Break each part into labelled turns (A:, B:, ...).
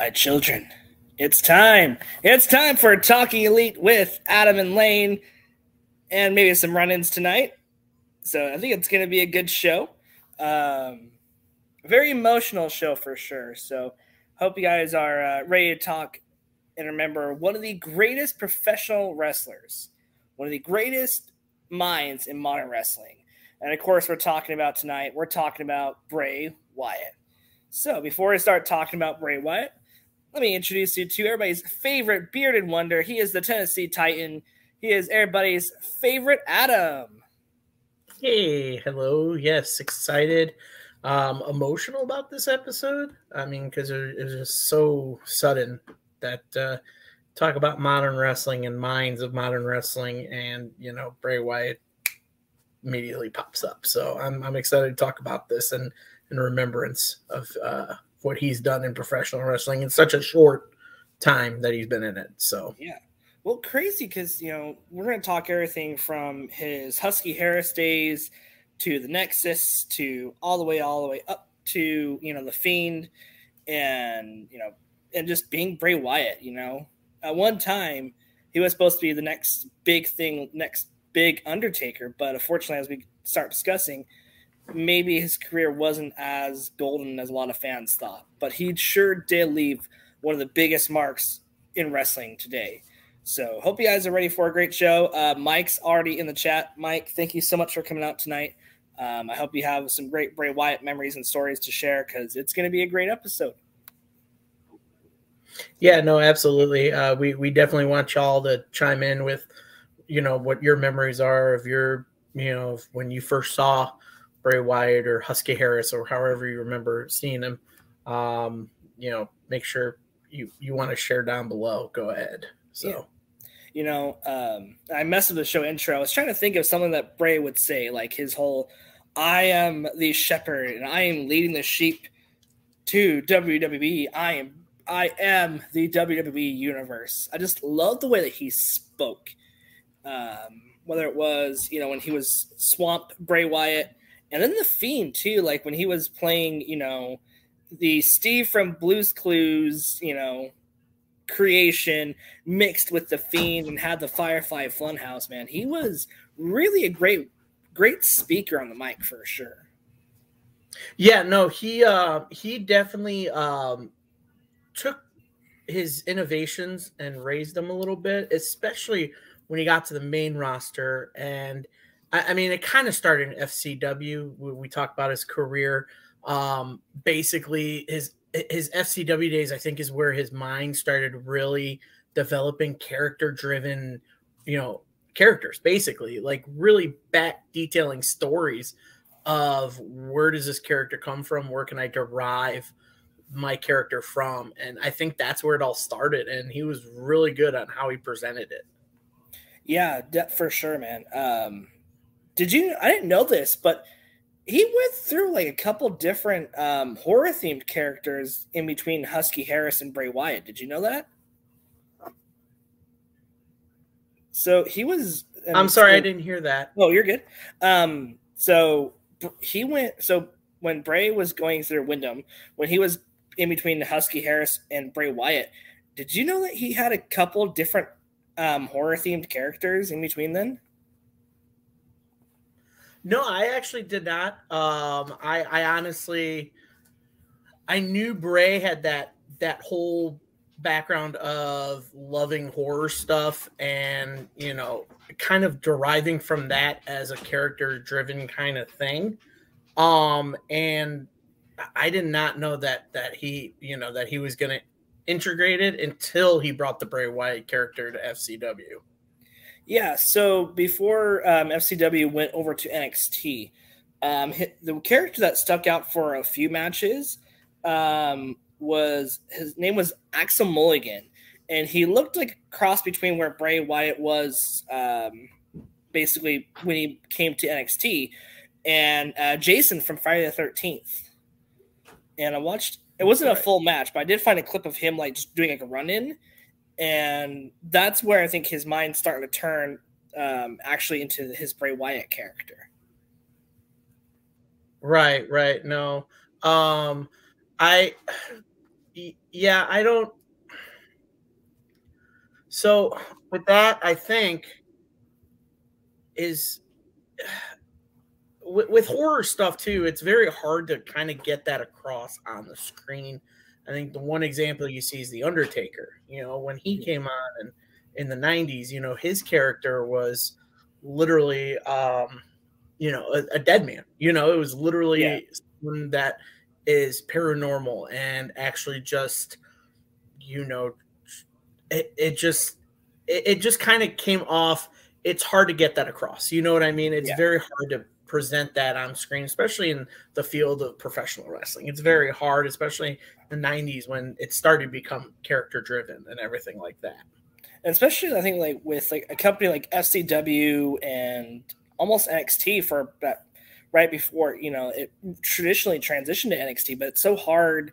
A: My children, it's time. It's time for Talking Elite with Adam and Lane and maybe some run ins tonight. So I think it's going to be a good show. Um, very emotional show for sure. So hope you guys are uh, ready to talk and remember one of the greatest professional wrestlers, one of the greatest minds in modern wrestling. And of course, we're talking about tonight, we're talking about Bray Wyatt. So before I start talking about Bray Wyatt, let me introduce you to everybody's favorite bearded wonder. He is the Tennessee Titan. He is everybody's favorite Adam.
B: Hey, hello. Yes, excited, um, emotional about this episode. I mean, because it, it was just so sudden that uh, talk about modern wrestling and minds of modern wrestling, and you know, Bray Wyatt immediately pops up. So I'm I'm excited to talk about this and in remembrance of uh, what he's done in professional wrestling in such a short time that he's been in it. So
A: yeah. Well, crazy because you know we're going to talk everything from his Husky Harris days to the Nexus to all the way, all the way up to you know the Fiend, and you know, and just being Bray Wyatt. You know, at one time he was supposed to be the next big thing, next big Undertaker, but unfortunately, as we start discussing, maybe his career wasn't as golden as a lot of fans thought, but he sure did leave one of the biggest marks in wrestling today. So, hope you guys are ready for a great show. Uh, Mike's already in the chat. Mike, thank you so much for coming out tonight. Um, I hope you have some great Bray Wyatt memories and stories to share because it's going to be a great episode.
B: Yeah, no, absolutely. Uh, we we definitely want y'all to chime in with, you know, what your memories are of your, you know, when you first saw Bray Wyatt or Husky Harris or however you remember seeing him, um, you know, make sure you you want to share down below. Go ahead. So. Yeah.
A: You know, um, I messed with the show intro. I was trying to think of something that Bray would say, like his whole "I am the shepherd and I am leading the sheep to WWE. I am I am the WWE universe." I just love the way that he spoke. Um, whether it was you know when he was Swamp Bray Wyatt and then the Fiend too, like when he was playing, you know, the Steve from Blue's Clues, you know, creation mixed with the Fiend and had the Firefly Funhouse, man. He was really a great, great speaker on the mic for sure.
B: Yeah, no, he uh he definitely um took his innovations and raised them a little bit, especially when he got to the main roster and I, I mean, it kind of started in FCW. We, we talked about his career. Um, basically, his his FCW days, I think, is where his mind started really developing character driven, you know, characters. Basically, like really back detailing stories of where does this character come from? Where can I derive my character from? And I think that's where it all started. And he was really good on how he presented it.
A: Yeah, for sure, man. Um, did you? I didn't know this, but he went through like a couple different um, horror themed characters in between Husky Harris and Bray Wyatt. Did you know that? So he was.
B: I'm sorry, so, I didn't hear that.
A: Oh, you're good. Um, so he went. So when Bray was going through Windham, when he was in between Husky Harris and Bray Wyatt, did you know that he had a couple different um, horror themed characters in between then?
B: No, I actually did not. Um, I, I honestly, I knew Bray had that that whole background of loving horror stuff and you know kind of deriving from that as a character driven kind of thing um and i did not know that that he you know that he was going to integrate it until he brought the bray wyatt character to fcw
A: yeah, so before um, FCW went over to NXT, um, the character that stuck out for a few matches um, was his name was Axel Mulligan, and he looked like a cross between where Bray Wyatt was um, basically when he came to NXT, and uh, Jason from Friday the Thirteenth. And I watched. It wasn't a full match, but I did find a clip of him like just doing like a run in and that's where I think his mind's starting to turn um, actually into his Bray Wyatt character.
B: Right, right. No, um, I yeah, I don't. So with that, I think is with, with horror stuff too. It's very hard to kind of get that across on the screen. I think the one example you see is the Undertaker. You know, when he came on and in the '90s, you know, his character was literally, um, you know, a, a dead man. You know, it was literally yeah. someone that is paranormal and actually just, you know, it, it just it, it just kind of came off. It's hard to get that across. You know what I mean? It's yeah. very hard to present that on screen, especially in the field of professional wrestling. It's very hard, especially the 90s when it started to become character driven and everything like that.
A: And especially, I think, like with like a company like FCW and almost NXT for that right before you know it traditionally transitioned to NXT, but it's so hard,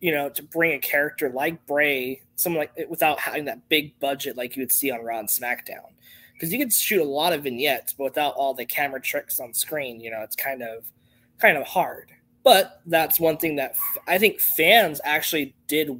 A: you know, to bring a character like Bray, someone like it without having that big budget like you would see on Raw and SmackDown, because you could shoot a lot of vignettes, but without all the camera tricks on screen, you know, it's kind of kind of hard. But that's one thing that f- I think fans actually did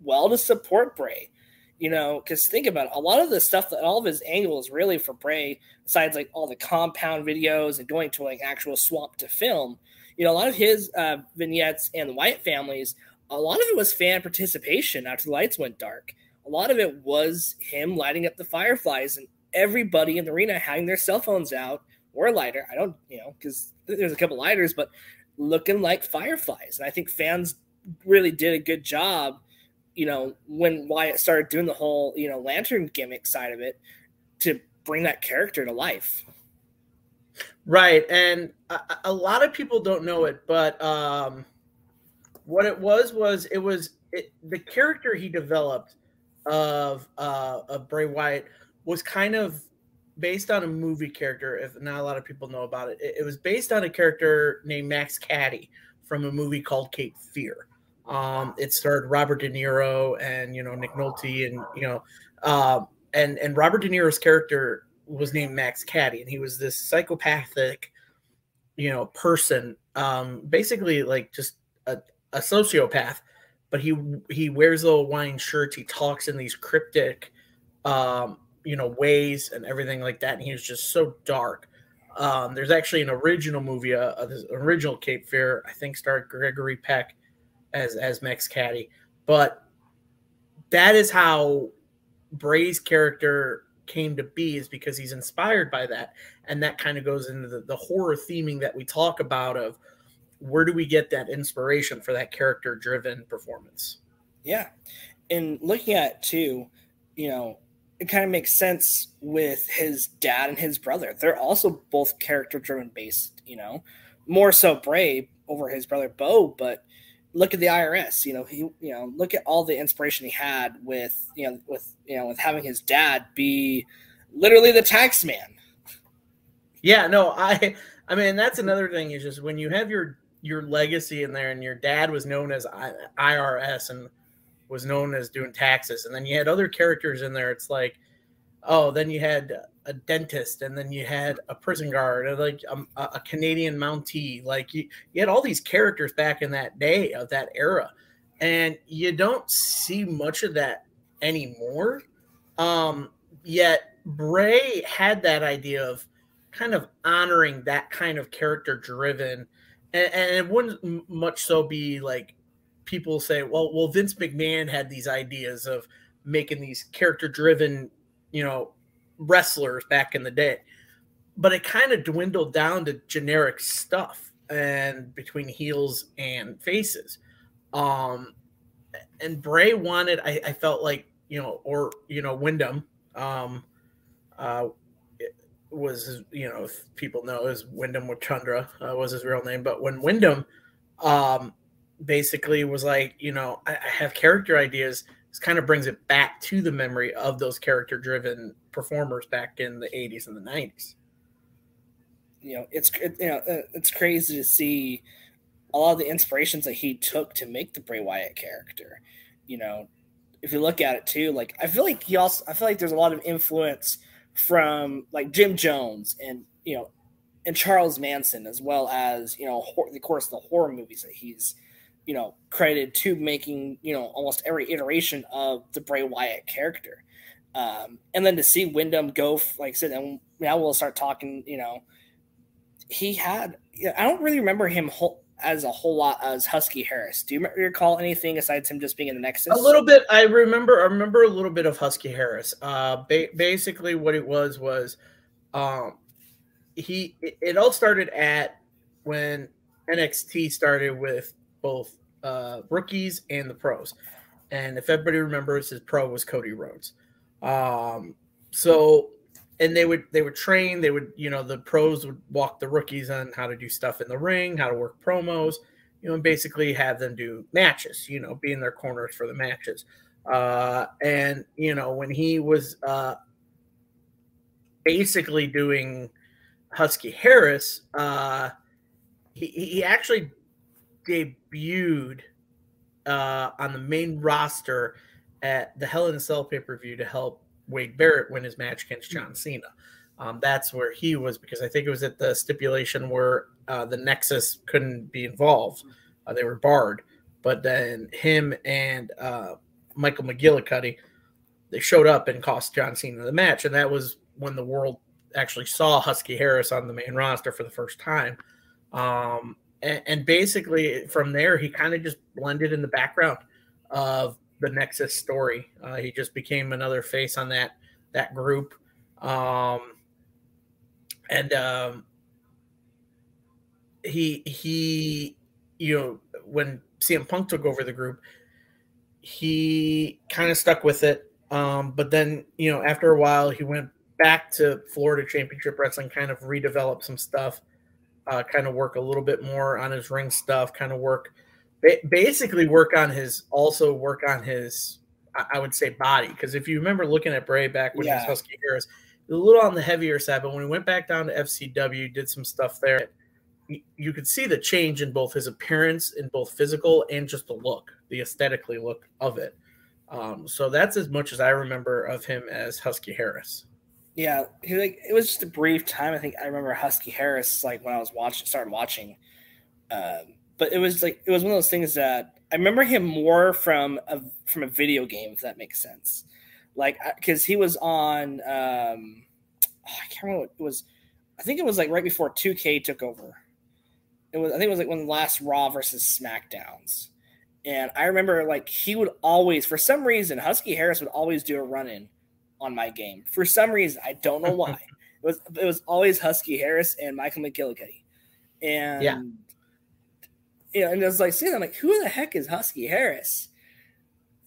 A: well to support Bray you know, because think about it, a lot of the stuff that all of his angles really for Bray, besides like all the compound videos and going to like actual swamp to film, you know, a lot of his uh, vignettes and the Wyatt families, a lot of it was fan participation after the lights went dark. A lot of it was him lighting up the fireflies and everybody in the arena having their cell phones out or lighter. I don't, you know, because there's a couple lighters, but looking like fireflies. And I think fans really did a good job you know, when Wyatt started doing the whole, you know, lantern gimmick side of it to bring that character to life.
B: Right. And a, a lot of people don't know it, but um, what it was was it was it, the character he developed of uh, of Bray Wyatt was kind of based on a movie character. If not a lot of people know about it, it, it was based on a character named Max Cady from a movie called Cape Fear. Um, it starred Robert De Niro and you know Nick Nolte and you know uh, and and Robert De Niro's character was named Max Cady and he was this psychopathic you know person um, basically like just a, a sociopath but he he wears little wine shirts he talks in these cryptic um, you know ways and everything like that and he was just so dark. Um, there's actually an original movie, uh, uh, this original Cape Fear, I think starred Gregory Peck, as as Max Cady, but that is how Bray's character came to be is because he's inspired by that, and that kind of goes into the, the horror theming that we talk about of where do we get that inspiration for that character driven performance.
A: Yeah, and looking at too, you know, it kind of makes sense with his dad and his brother. They're also both character driven based, you know, more so Bray over his brother Bo, but look at the IRS. You know, he you know look at all the inspiration he had with you know with you know with having his dad be literally the tax man.
B: Yeah, no, I I mean that's another thing is just when you have your your legacy in there and your dad was known as IRS and was known as doing taxes and then you had other characters in there it's like oh then you had a dentist and then you had a prison guard and like um, a, a Canadian Mountie. Like you, you had all these characters back in that day of that era, and you don't see much of that anymore. Um, yet Bray had that idea of kind of honoring that kind of character driven, and, and it wouldn't much so be like people say, well, well, Vince McMahon had these ideas of making these character driven, you know, wrestlers back in the day. But it kind of dwindled down to generic stuff and between heels and faces. Um, and Bray wanted, I, I felt like, you know, or, you know, Windham, um, uh, was, you know, if people know is Windham Rotunda uh, was his real name. But when Windham, um, basically was like, you know, I, I have character ideas this kind of brings it back to the memory of those character driven performers back in the 80s and the 90s
A: you know it's it, you know uh, it's crazy to see a lot of the inspirations that he took to make the Bray Wyatt character you know. If you look at it too like I feel like he also I feel like there's a lot of influence from like Jim Jones and you know and Charles Manson as well as you know of course the horror movies that he's you know, credited to making, you know, almost every iteration of the Bray Wyatt character. Um, and then to see Windham go, like I said, and now we'll start talking, you know, he had, I don't really remember him whole, as a whole lot as Husky Harris. Do you recall anything aside him just being in the Nexus?
B: A little bit. I remember. I remember a little bit of Husky Harris. Uh, ba- basically, what it was was, um, he. It all started at when NXT started with both uh, rookies and the pros. And if everybody remembers, his pro was Cody Rhodes. Um, so, and they would they would train. They would you know the pros would walk the rookies on how to do stuff in the ring, how to work promos, you know, and basically have them do matches. You know, be in their corners for the matches. Uh, and you know when he was uh, basically doing Husky Harris, uh, he, he actually debuted uh, on the main roster at the Hell in a Cell pay per view to help Wade Barrett win his match against John Cena. Um, that's where he was because I think it was at the stipulation where uh, the Nexus couldn't be involved. Uh, they were barred. But then him and uh, Michael McGillicutty, they showed up and cost John Cena the match. And that was when the world actually saw Husky Harris on the main roster for the first time. Um, and, basically from there he kind of just blended in the background of the Nexus story. Uh, he just became another face on that that group, um, and um, he he you know when CM Punk took over the group, he kind of stuck with it. Um, but then you know after a while he went back to Florida Championship Wrestling, kind of redeveloped some stuff uh, kind of work a little bit more on his ring stuff, kind of work, basically work on his, also work on his, I would say body. Because if you remember looking at Bray back when yeah. he was Husky Harris, a little on the heavier side, but when he went back down to FCW, did some stuff there. You could see the change in both his appearance, in both physical and just the look, the aesthetically look of it. Um, so that's as much as I remember of him as Husky Harris
A: yeah, he like it was just a brief time. I think I remember Husky Harris like when I was watching, started watching. Um, but it was like it was one of those things that I remember him more from a from a video game, if that makes sense. Like because he was on, um, oh, I can't remember what it was. I think it was like right before 2K took over. It was I think it was like one of the last Raw versus Smackdowns. And I remember like he would always, for some reason, Husky Harris would always do a run in on my game for some reason. I don't know why. it was it was always Husky Harris and Michael McGillicutty, and yeah, you know, and it was like seeing I'm like, who the heck is Husky Harris?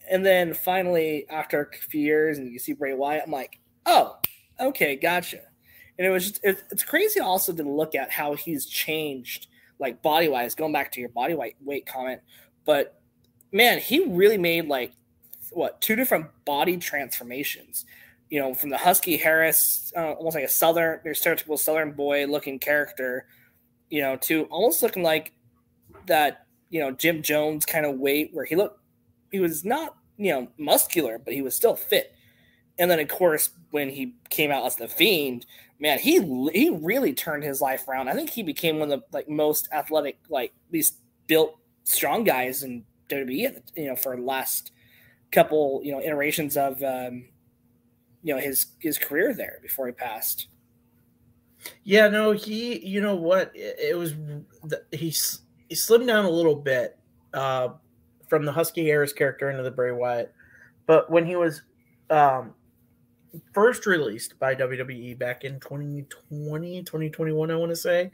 A: And then finally, after a few years, and you see Bray Wyatt, I'm like, oh, okay, gotcha. And it was just it, it's crazy also to look at how he's changed, like body wise. Going back to your body weight weight comment, but man, he really made like what two different body transformations you know, from the Husky Harris, uh, almost like a southern, your stereotypical southern boy looking character, you know, to almost looking like that, you know, Jim Jones kind of weight where he looked, he was not, you know, muscular, but he was still fit. And then, of course, when he came out as the Fiend, man, he he really turned his life around. I think he became one of the like most athletic, like least built, strong guys in WWE. You know, for the last couple, you know, iterations of um, you know his his career there before he passed.
B: Yeah, no, he. You know what? It, it was he he slimmed down a little bit uh, from the Husky Harris character into the Bray Wyatt, but when he was um, first released by WWE back in 2020, 2021, I want to say,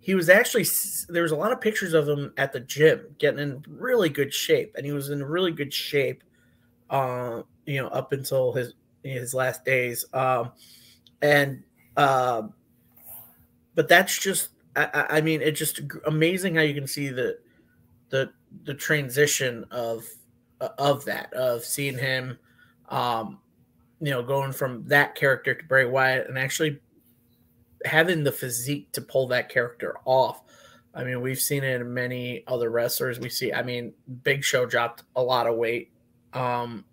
B: he was actually there was a lot of pictures of him at the gym getting in really good shape, and he was in really good shape. Uh, you know, up until his his last days. Um, and uh, but that's just I, I, mean it's just amazing how you can see the the the transition of of that of seeing him um you know going from that character to Bray Wyatt and actually having the physique to pull that character off. I mean, we've seen it in many other wrestlers. We see, I mean, Big Show dropped a lot of weight um,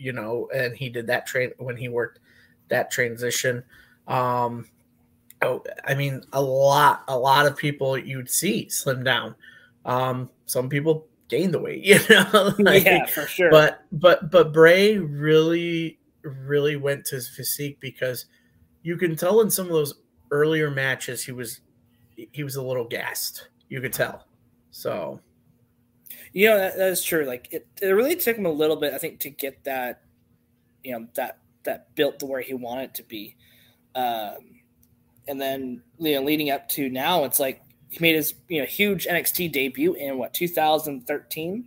B: you know, and he did that train when he worked that transition. Um, oh, I mean, a lot, a lot of people you'd see slim down. Um, some people gain the weight, you know.
A: like, yeah, for sure.
B: But but but Bray really really went to his physique because you can tell in some of those earlier matches he was he was a little gassed. You could tell. So
A: you know that, that is true. Like it, it really took him a little bit, I think, to get that, you know, that that built to where he wanted to be. Um, and then you know, leading up to now, it's like he made his you know huge NXT debut in what 2013.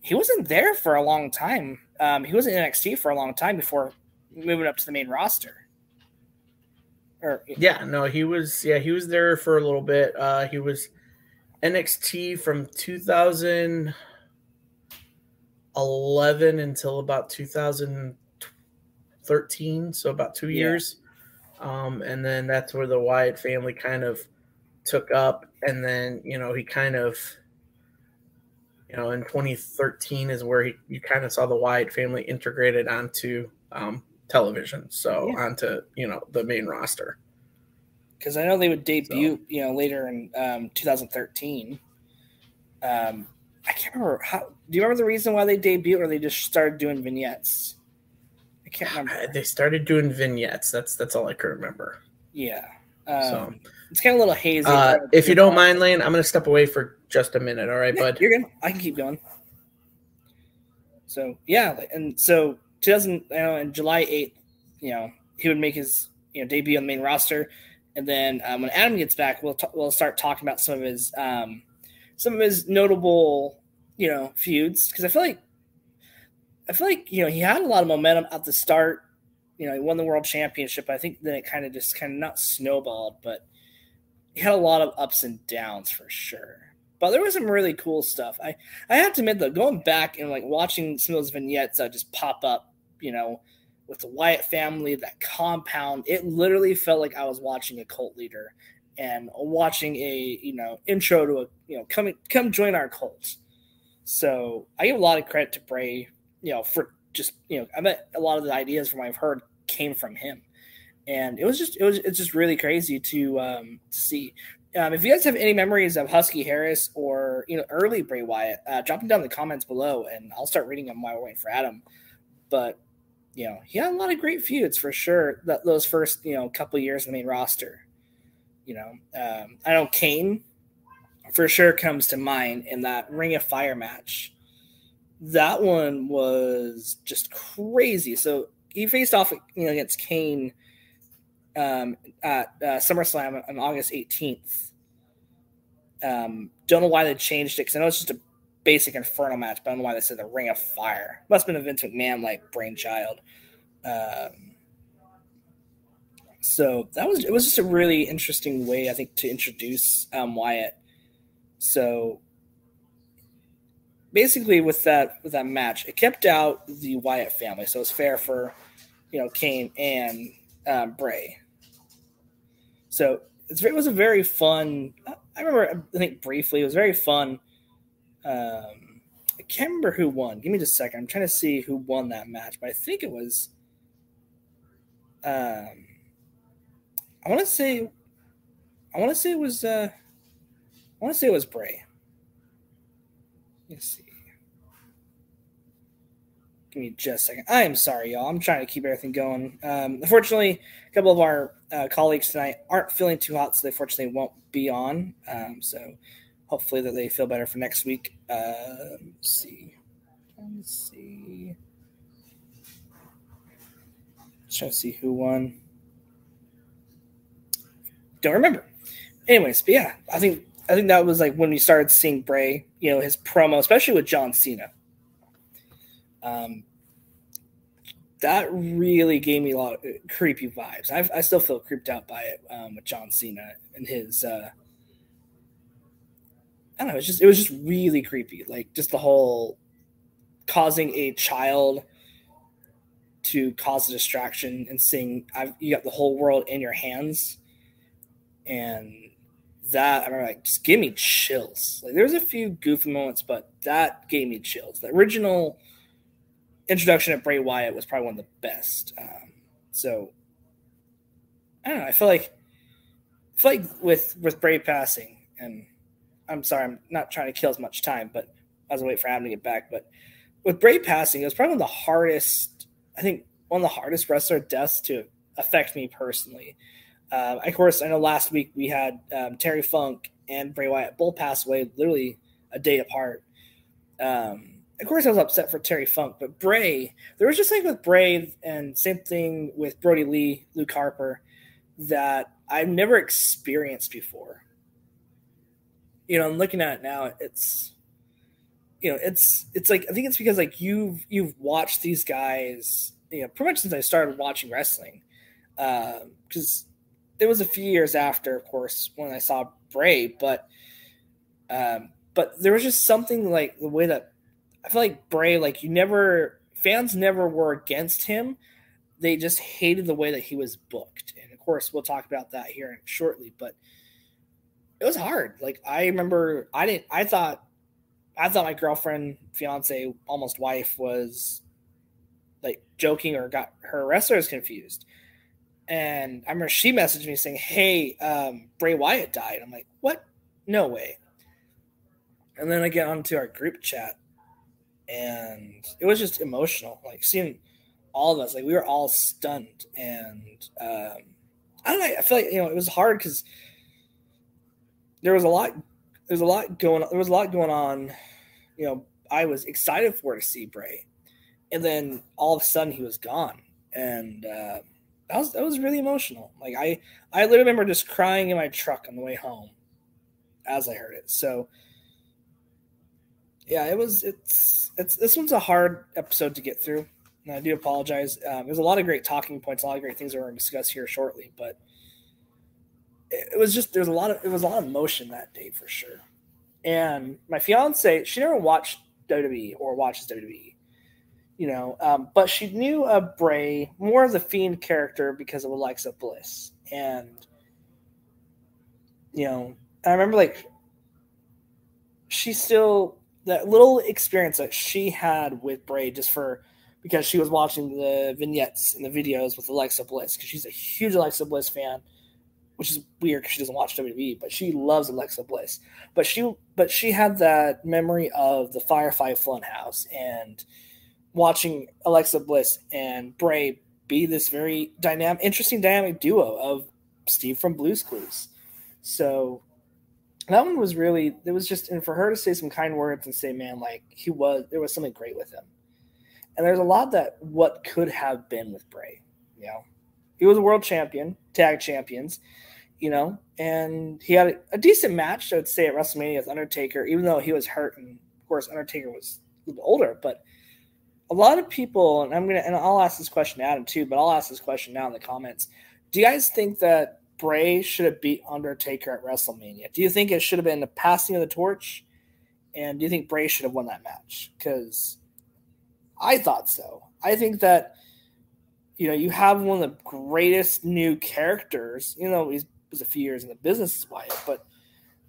A: He wasn't there for a long time. Um, he was in NXT for a long time before moving up to the main roster.
B: Or, yeah, no, he was. Yeah, he was there for a little bit. Uh, he was NXT from 2011 until about 2013, so about two yeah. years. Um, and then that's where the Wyatt family kind of took up, and then you know he kind of, you know, in 2013 is where he you kind of saw the Wyatt family integrated onto um, television, so yeah. onto you know the main roster
A: because I know they would debut, so. you know, later in um, 2013. Um, I can't remember how. Do you remember the reason why they debuted, or they just started doing vignettes? I can't remember.
B: They started doing vignettes. That's that's all I can remember.
A: Yeah. Um, so it's kind of a little hazy.
B: Uh, if you don't mind, Lane, I'm going to step away for just a minute. All right, yeah, bud.
A: You're good. I can keep going. So yeah, and so 2000, you know, in July 8th, you know, he would make his you know debut on the main roster and then um, when Adam gets back, we'll t- we'll start talking about some of his um, some of his notable you know feuds because I feel like I feel like you know he had a lot of momentum at the start. You know, he won the world championship. I think then it kind of just kind of not snowballed, but he had a lot of ups and downs for sure. But there was some really cool stuff. I I have to admit though, going back and like watching some of those vignettes that just pop up, you know, with the Wyatt family, that compound. It literally felt like I was watching a cult leader and watching a you know intro to a you know come come join our cult. So I give a lot of credit to Bray, you know, for just you know I bet a lot of the ideas from what I've heard came from him, and it was just it was it's just really crazy to um to see. Um, if you guys have any memories of Husky Harris or you know early Bray Wyatt, uh, drop them down in the comments below, and I'll start reading them while we're waiting for Adam. But you know, he had a lot of great feuds for sure. That those first, you know, couple years in the main roster. You know, um, I know Kane for sure comes to mind in that Ring of Fire match. That one was just crazy. So he faced off, you know, against Kane um, at uh, SummerSlam on August 18th. Um, don't know why they changed it because I know it's just a basic Inferno match, but I don't know why they said the Ring of Fire. Must have been a Vince McMahon like brainchild. Um, so that was it was just a really interesting way I think to introduce um, Wyatt. So basically, with that with that match, it kept out the Wyatt family, so it's fair for you know Kane and um, Bray. So it was a very fun. I remember I think briefly it was very fun um, I can't remember who won. Give me just a second. I'm trying to see who won that match, but I think it was. Um, I want to say, I want to say it was. Uh, I want to say it was Bray. Let's see. Give me just a second. I am sorry, y'all. I'm trying to keep everything going. Um, unfortunately, a couple of our uh, colleagues tonight aren't feeling too hot, so they fortunately won't be on. Um, so hopefully that they feel better for next week. Uh, let's see. Let's see. Trying to see who won. Don't remember. Anyways, but yeah, I think I think that was like when we started seeing Bray, you know, his promo, especially with John Cena. Um, that really gave me a lot of creepy vibes. I, I still feel creeped out by it um, with John Cena and his uh, I don't know. It was just it was just really creepy. Like just the whole causing a child to cause a distraction and seeing I've, you got the whole world in your hands, and that I remember like just gave me chills. Like there's a few goofy moments, but that gave me chills. The original introduction of Bray Wyatt was probably one of the best. Um, so I don't know. I feel like I feel like with with Bray passing and I'm sorry, I'm not trying to kill as much time, but I was wait for Adam to get back. But with Bray passing, it was probably one of the hardest. I think one of the hardest wrestler deaths to affect me personally. Uh, of course, I know last week we had um, Terry Funk and Bray Wyatt both pass away literally a day apart. Um, of course, I was upset for Terry Funk, but Bray, there was just like with Bray, and same thing with Brodie Lee, Luke Harper, that I've never experienced before. You know, I'm looking at it now, it's you know, it's it's like I think it's because like you've you've watched these guys, you know, pretty much since I started watching wrestling, because uh, it was a few years after, of course, when I saw Bray, but um, but there was just something like the way that I feel like Bray, like you never fans never were against him. They just hated the way that he was booked. And of course, we'll talk about that here shortly, but it was hard. Like I remember I didn't I thought I thought my girlfriend, fiance, almost wife was like joking or got her wrestlers confused. And I remember she messaged me saying, Hey, um, Bray Wyatt died. I'm like, What? No way. And then I get onto our group chat and it was just emotional. Like seeing all of us, like we were all stunned. And um, I don't know, I feel like, you know, it was hard because there was a lot there's a lot going. There was a lot going on. You know, I was excited for to see Bray, and then all of a sudden he was gone, and uh, that was that was really emotional. Like I I literally remember just crying in my truck on the way home as I heard it. So yeah, it was it's it's this one's a hard episode to get through. And I do apologize. Um, there's a lot of great talking points, a lot of great things that we're going to discuss here shortly, but it was just there's a lot of it was a lot of motion that day for sure. And my fiance, she never watched WWE or watches WWE, you know, um, but she knew of Bray more of the Fiend character because of Alexa Bliss, and you know, I remember like she still that little experience that she had with Bray just for because she was watching the vignettes and the videos with Alexa Bliss because she's a huge Alexa Bliss fan which is weird because she doesn't watch WWE, but she loves Alexa Bliss. But she but she had that memory of the Firefly Funhouse and watching Alexa Bliss and Bray be this very dynamic, interesting dynamic duo of Steve from Blue's Clues. So that one was really it was just and for her to say some kind words and say, man, like he was there was something great with him. And there's a lot that what could have been with Bray, you know. He was a world champion, tag champions, you know, and he had a, decent match, I would say, at WrestleMania with Undertaker, even though he was hurt. And of course, Undertaker was a little older, but a lot of people, and I'm going to, and I'll ask this question to Adam too, but I'll ask this question now in the comments. Do you guys think that Bray should have beat Undertaker at WrestleMania? Do you think it should have been the passing of the torch? And do you think Bray should have won that match? Because I thought so. I think that you know, you have one of the greatest new characters. You know, he was a few years in the business as Wyatt, but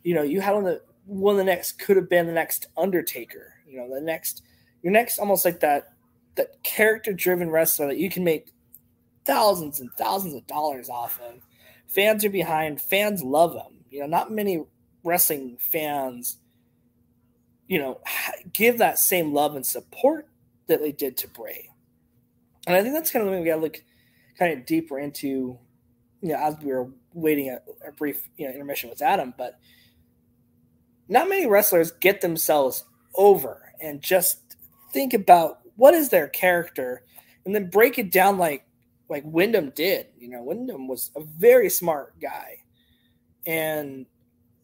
A: you know, you had on the one of the next could have been the next Undertaker. You know, the next your next almost like that that character driven wrestler that you can make thousands and thousands of dollars off of. Fans are behind. Fans love him. You know, not many wrestling fans, you know, give that same love and support that they did to Bray. And I think that's kind of the thing we got to look kind of deeper into, you know, as we were waiting a, a brief you know, intermission with Adam, but not many wrestlers get themselves over and just think about what is their character and then break it down like like Windham did. You know, Windham was a very smart guy. And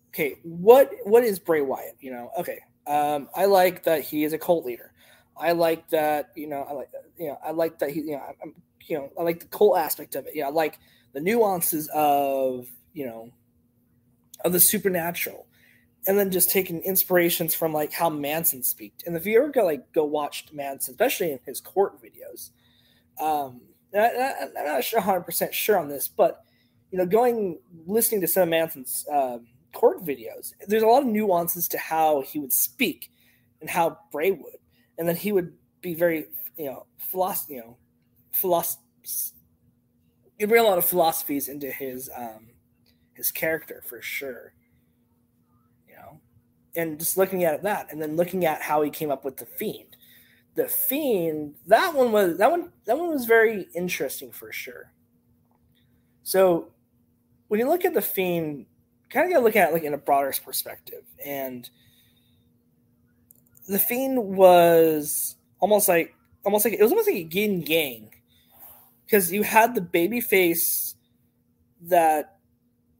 A: okay, what what is Bray Wyatt? You know, okay. Um, I like that he is a cult leader. I like that, you know, I like, you know, I like that he, you know, I'm, you know, I like the cult aspect of it. Yeah, I like the nuances of, you know, of the supernatural, and then just taking inspirations from like how Manson speaks. And if you ever go like go watch Manson, especially in his court videos, um, I, am not sure 100 percent sure on this, but you know, going listening to some of Manson's uh, court videos, there's a lot of nuances to how he would speak and how Bray would and then he would be very, you know, philosophy, you know, philosophy. He'd bring a lot of philosophies into his um, his character for sure. You know, and just looking at that, and then looking at how he came up with the fiend. The fiend that one was that one that one was very interesting for sure. So when you look at the fiend, kind of got to look at it like in a broader perspective, and the fiend was almost like almost like it was almost like a yin yang because you had the baby face that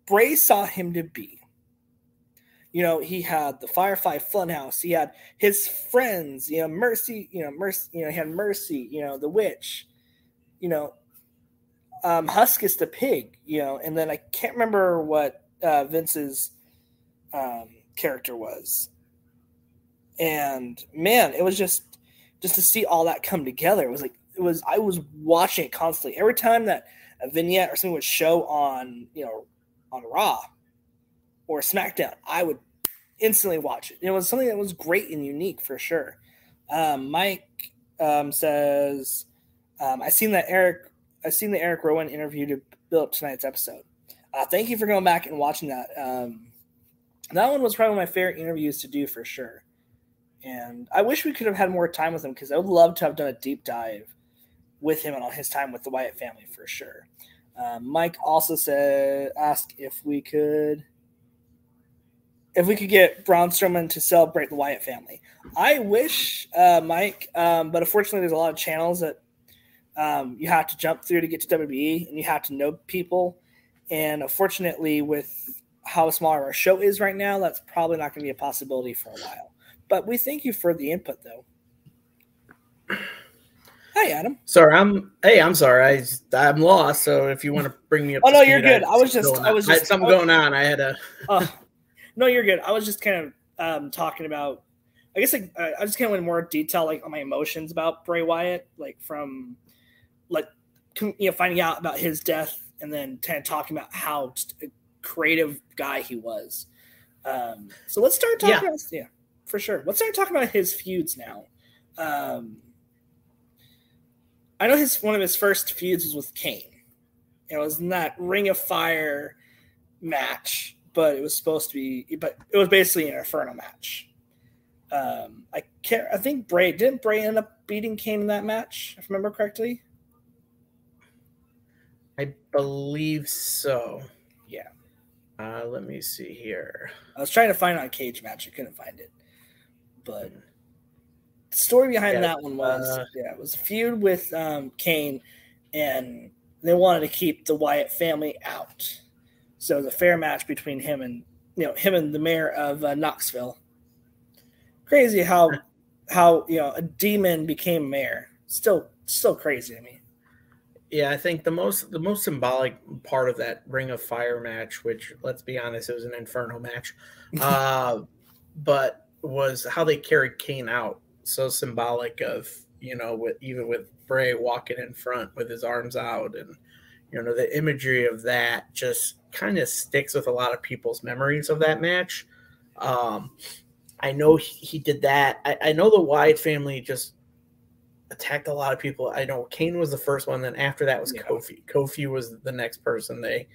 A: Bray saw him to be. You know, he had the Firefly Funhouse. He had his friends. You know, Mercy. You know, Mercy. You know, he had Mercy. You know, the witch. You know, um, Huskus the pig. You know, and then I can't remember what uh, Vince's um, character was. And man, it was just just to see all that come together. It was like it was I was watching it constantly. Every time that a vignette or something would show on, you know, on Raw or SmackDown, I would instantly watch it. It was something that was great and unique for sure. Um, Mike um, says, um, "I seen that Eric. I seen the Eric Rowan interview to build up tonight's episode. Uh, thank you for going back and watching that. Um, that one was probably my favorite interviews to do for sure. And I wish we could have had more time with him because I would love to have done a deep dive with him and on his time with the Wyatt family for sure. Um, Mike also said, asked if we could, if we could get Braun Strowman to celebrate the Wyatt family. I wish, uh, Mike, um, but unfortunately, there's a lot of channels that um, you have to jump through to get to WWE, and you have to know people. And unfortunately, with how small our show is right now, that's probably not going to be a possibility for a while. But we thank you for the input, though. Hi, Adam.
B: Sorry, I'm. Hey, I'm sorry. I I'm lost. So if you want to bring me up,
A: oh no, you're good. I, I was just. I was just.
B: I had something was, going on. I had a.
A: uh, no, you're good. I was just kind of um, talking about. I guess like, I just kind of went more detail like on my emotions about Bray Wyatt, like from like you know finding out about his death and then kind of talking about how creative guy he was. Um, so let's start talking yeah. about yeah, for sure. Let's start talking about his feuds now. Um, I know his one of his first feuds was with Kane. It was in that Ring of Fire match, but it was supposed to be, but it was basically an Inferno match. Um, I can't. I think Bray didn't Bray end up beating Kane in that match, if I remember correctly.
B: I believe so.
A: Yeah.
B: Uh, let me see here.
A: I was trying to find on Cagematch. I couldn't find it, but the story behind yeah, that one was uh, yeah, it was a feud with um, Kane, and they wanted to keep the Wyatt family out. So it was a fair match between him and you know him and the mayor of uh, Knoxville. Crazy how how you know a demon became mayor. Still still crazy to me.
B: Yeah, I think the most the most symbolic part of that Ring of Fire match, which let's be honest, it was an Inferno match, uh, but was how they carried Kane out so symbolic of you know with even with Bray walking in front with his arms out and you know the imagery of that just kind of sticks with a lot of people's memories of that match. Um, I know he, he did that. I, I, know the Wyatt family just attacked a lot of people. I know Kane was the first one. Then after that was yeah. Kofi. Kofi was the next person they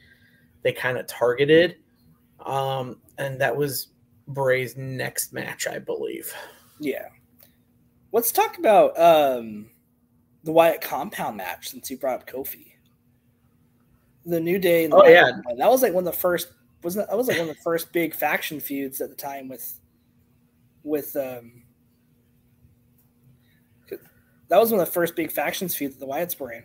B: they kind of targeted, um, and that was Bray's next match, I believe.
A: Yeah. Let's talk about um, the Wyatt compound match since you brought up Kofi. The New Day.
B: oh yeah,
A: that was like one of the first. Wasn't that, was like one of the first big faction feuds at the time with with um. That was one of the first big factions feuds that the Wyatts were in,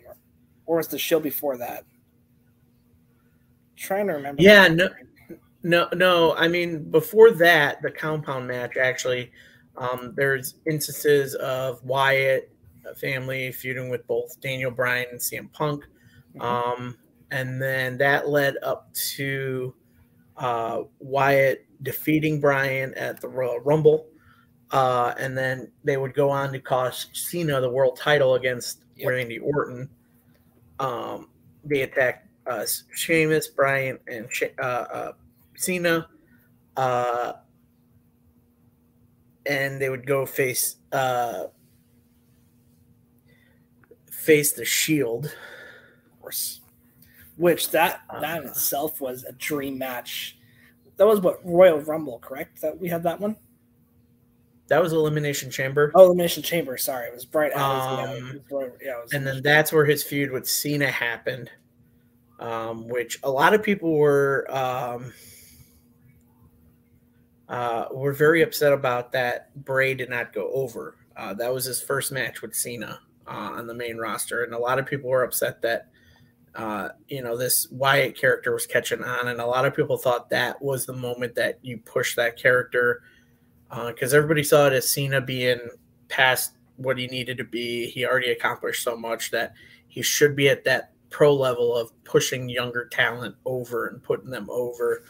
A: or was the show before that? I'm trying to remember.
B: Yeah, no, no, no. I mean, before that, the compound match actually um, there's instances of Wyatt family feuding with both Daniel Bryan and CM Punk. Mm-hmm. Um, and then that led up to uh, Wyatt defeating Bryan at the Royal Rumble. Uh, and then they would go on to cost Cena the world title against yep. Randy Orton. Um, they attacked uh, Sheamus, Bryan, and uh, uh, Cena. Uh, and they would go face uh, face the Shield, of
A: course. Which that um, that itself was a dream match. that was what Royal Rumble, correct? That we had that one.
B: That was Elimination Chamber.
A: Oh, Elimination Chamber. Sorry, it was bright.
B: Um,
A: yeah, yeah, was
B: and then that's where his feud with Cena happened, um, which a lot of people were um, uh, were very upset about that. Bray did not go over. Uh, that was his first match with Cena uh, on the main roster, and a lot of people were upset that uh, you know this Wyatt character was catching on, and a lot of people thought that was the moment that you push that character because uh, everybody saw it as Cena being past what he needed to be. He already accomplished so much that he should be at that pro level of pushing younger talent over and putting them over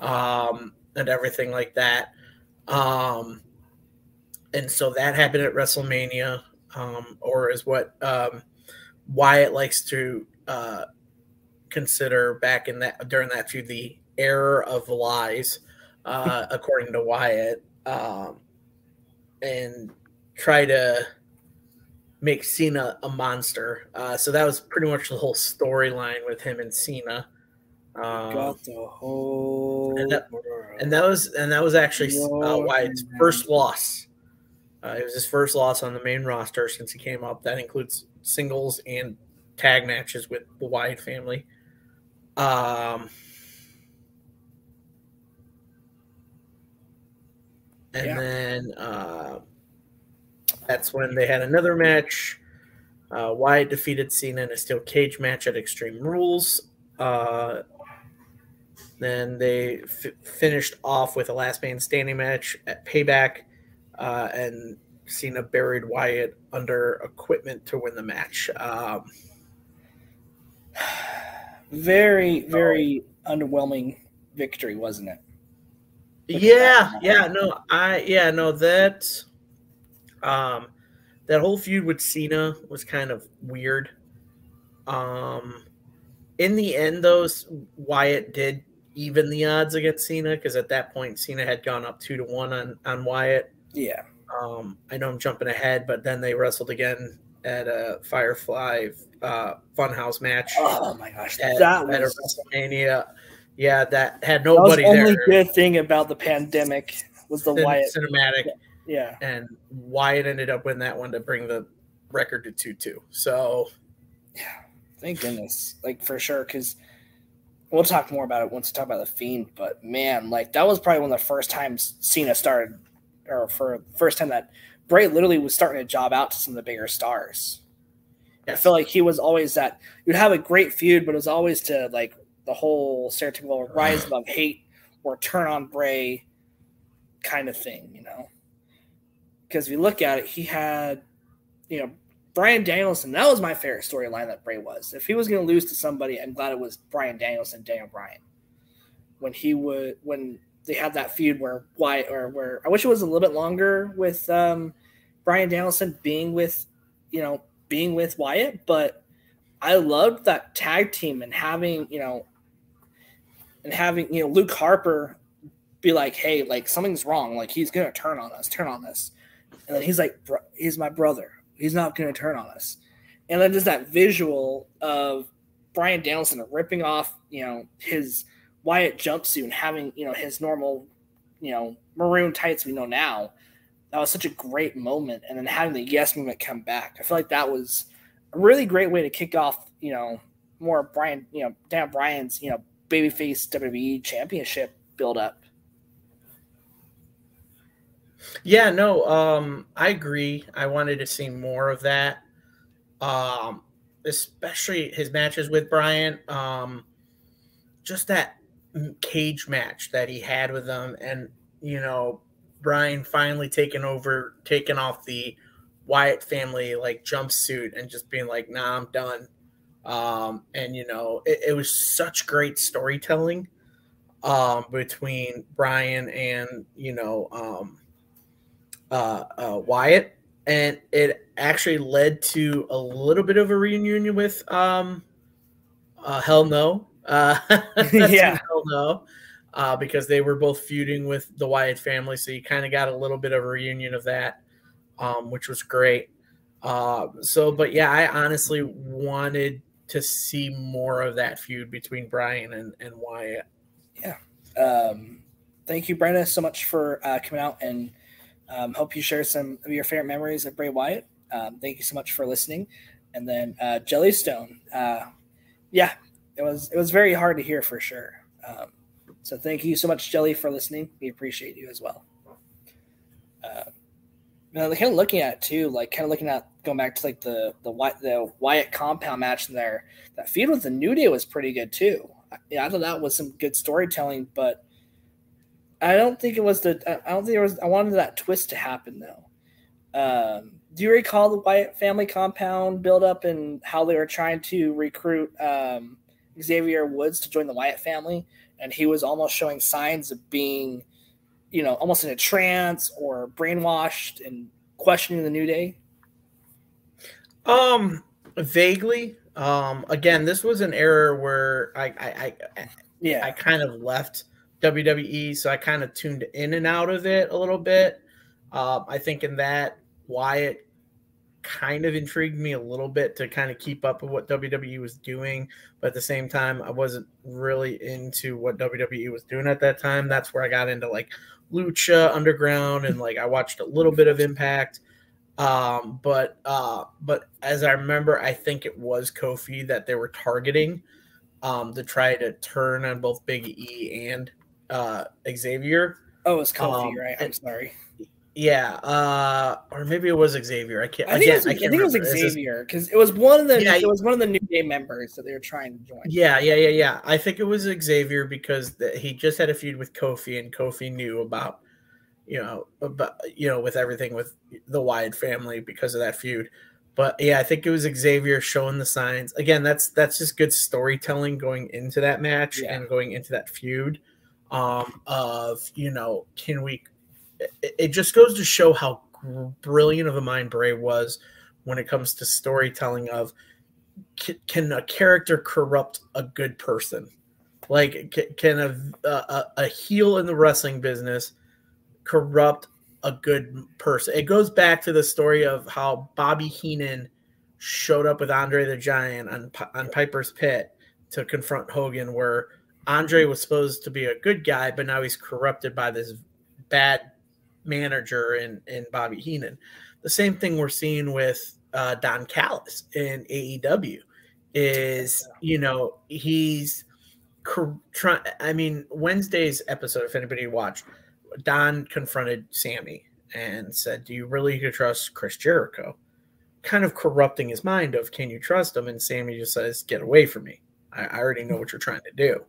B: um, and everything like that. Um, and so that happened at WrestleMania, um, or is what um, Wyatt likes to uh, consider back in that during that feud the error of lies, uh, according to Wyatt um, and try to make Cena a monster. Uh, so that was pretty much the whole storyline with him and Cena.
A: Um, Got the whole
B: and that, and that, was and that was actually uh, Wyatt's first loss. Uh, it was his first loss on the main roster since he came up. That includes singles and tag matches with the Wyatt family. Um, and yeah. then uh, that's when they had another match. Uh, Wyatt defeated Cena in a steel cage match at Extreme Rules. Uh, then they f- finished off with a last man standing match at Payback, uh, and Cena buried Wyatt under equipment to win the match. Um,
A: very, very oh. underwhelming victory, wasn't it?
B: Yeah, yeah, no, I yeah, no, that um that whole feud with Cena was kind of weird. Um in the end though, Wyatt did even the odds against Cena because at that point Cena had gone up two to one on on Wyatt.
A: Yeah.
B: Um, I know I'm jumping ahead, but then they wrestled again at a Firefly uh, Funhouse match.
A: Oh my gosh,
B: at,
A: that was
B: at WrestleMania yeah, that had nobody
A: that the only good thing about the pandemic was the Cin- Wyatt
B: cinematic.
A: Yeah.
B: And Wyatt ended up winning that one to bring the record to 2 2. So,
A: yeah, thank goodness. Like, for sure. Because we'll talk more about it once we talk about The Fiend. But man, like, that was probably one of the first times Cena started, or for first time that Bray literally was starting to job out to some of the bigger stars. Yes. I feel like he was always that you'd have a great feud, but it was always to like the whole stereotypical rise above hate or turn on Bray kind of thing, you know. Because if you look at it, he had, you know, Bryan Danielson. That was my favorite storyline that Bray was. If he was going to lose to somebody, I'm glad it was Bryan Danielson, Daniel Bryan. When he would, when they had that feud where Wyatt, or where I wish it was a little bit longer with um, Bryan Danielson being with, you know, being with Wyatt, but I loved that tag team and having, you know, and having you know Luke Harper be like, "Hey, like something's wrong. Like he's gonna turn on us. Turn on us." And then he's like, "He's my brother. He's not gonna turn on us." And then just that visual of Bryan Danielson ripping off, you know, his Wyatt jumpsuit and having, you know, his normal, you know, maroon tights we know now. That was such a great moment. And then having the yes movement come back. I feel like that was a really great way to kick off, you know, more Bryan, you know, Dan Bryan's, you know, babyface WWE championship build up.
B: Yeah, no, um, I agree. I wanted to see more of that. Um, especially his matches with Bryan. Um, just that cage match that he had with them, and you know, Bryan finally taking over, taking off the Wyatt family like jumpsuit and just being like, "Nah, I'm done." Um, and you know, it, it, was such great storytelling um, between Bryan and you know um, uh, uh, Wyatt, and it actually led to a little bit of a reunion with um, uh, Hell No. Uh,
A: yeah,
B: Hell No. Uh, because they were both feuding with the Wyatt family, so you kind of got a little bit of a reunion of that, um, which was great. Uh, so, but yeah, I honestly wanted to see more of that feud between Bryan and, and Wyatt.
A: Yeah. Um, thank you, Brenda, so much for uh, coming out and um, hope you share some of your favorite memories of Bray Wyatt. Um, thank you so much for listening. And then uh, Jellystone, uh, yeah, it was it was very hard to hear for sure. Um, so thank you so much, Jelly, for listening. We appreciate you as well. Uh, kind of looking at it too, like kind of looking at going back to like the the the Wyatt compound match in there. That feud with the New Day was pretty good too. Yeah, I thought that was some good storytelling, but I don't think it was the. I don't think there was. I wanted that twist to happen though. Um, do you recall the Wyatt family compound buildup and how they were trying to recruit um, Xavier Woods to join the Wyatt family, and he was almost showing signs of being, you know, almost in a trance or brainwashed and questioning the New Day?
B: Um, vaguely. Um, again, this was an era where I, I, I yeah, I kind of left WWE, so I kind of tuned in and out of it a little bit. Uh, I think in that Wyatt kind of intrigued me a little bit to kind of keep up with what WWE was doing, but at the same time, I wasn't really into what WWE was doing at that time. That's where I got into like Lucha Underground and like I watched a little bit of Impact. Um, but uh, but as I remember, I think it was Kofi that they were targeting um, to try to turn on both Big E and uh, Xavier.
A: Oh, it's Kofi, um, right? I'm sorry.
B: Yeah, uh, or maybe it was Xavier. I can't.
A: I think, again, it, was, I, I think it was Xavier because it was one of the yeah, it was one of the New Day members that they were trying to join.
B: Yeah, yeah, yeah, yeah. I think it was Xavier because the, he just had a feud with Kofi, and Kofi knew about you know about you know with everything with the Wyatt family because of that feud. But yeah, I think it was Xavier showing the signs. Again, that's that's just good storytelling going into that match yeah. and going into that feud. Um, of you know, can we it just goes to show how brilliant of a mind Bray was when it comes to storytelling of can a character corrupt a good person? Like can a, a, a heel in the wrestling business corrupt a good person? It goes back to the story of how bobby heenan showed up with andre the giant on, on piper's pit to confront hogan where andre was supposed to be a good guy but now he's corrupted by this bad manager in in Bobby Heenan. The same thing we're seeing with uh, Don Callis in AEW is you know he's trying. I mean Wednesday's episode, if anybody watched, Don confronted Sammy and said, "Do you really trust Chris Jericho?" Kind of corrupting his mind of, "Can you trust him?" And Sammy just says, "Get away from me. I, I already know what you're trying to do."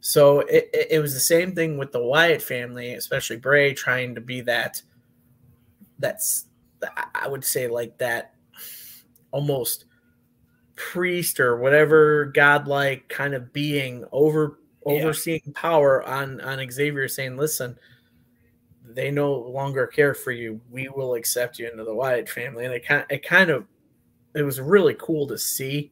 B: So it, it, was the same thing with the Wyatt family, especially Bray trying to be that. That's I would say like that, almost priest or whatever godlike kind of being over overseeing yeah. power on on Xavier saying, "Listen, they no longer care for you. We will accept you into the Wyatt family." And it kind it kind of it was really cool to see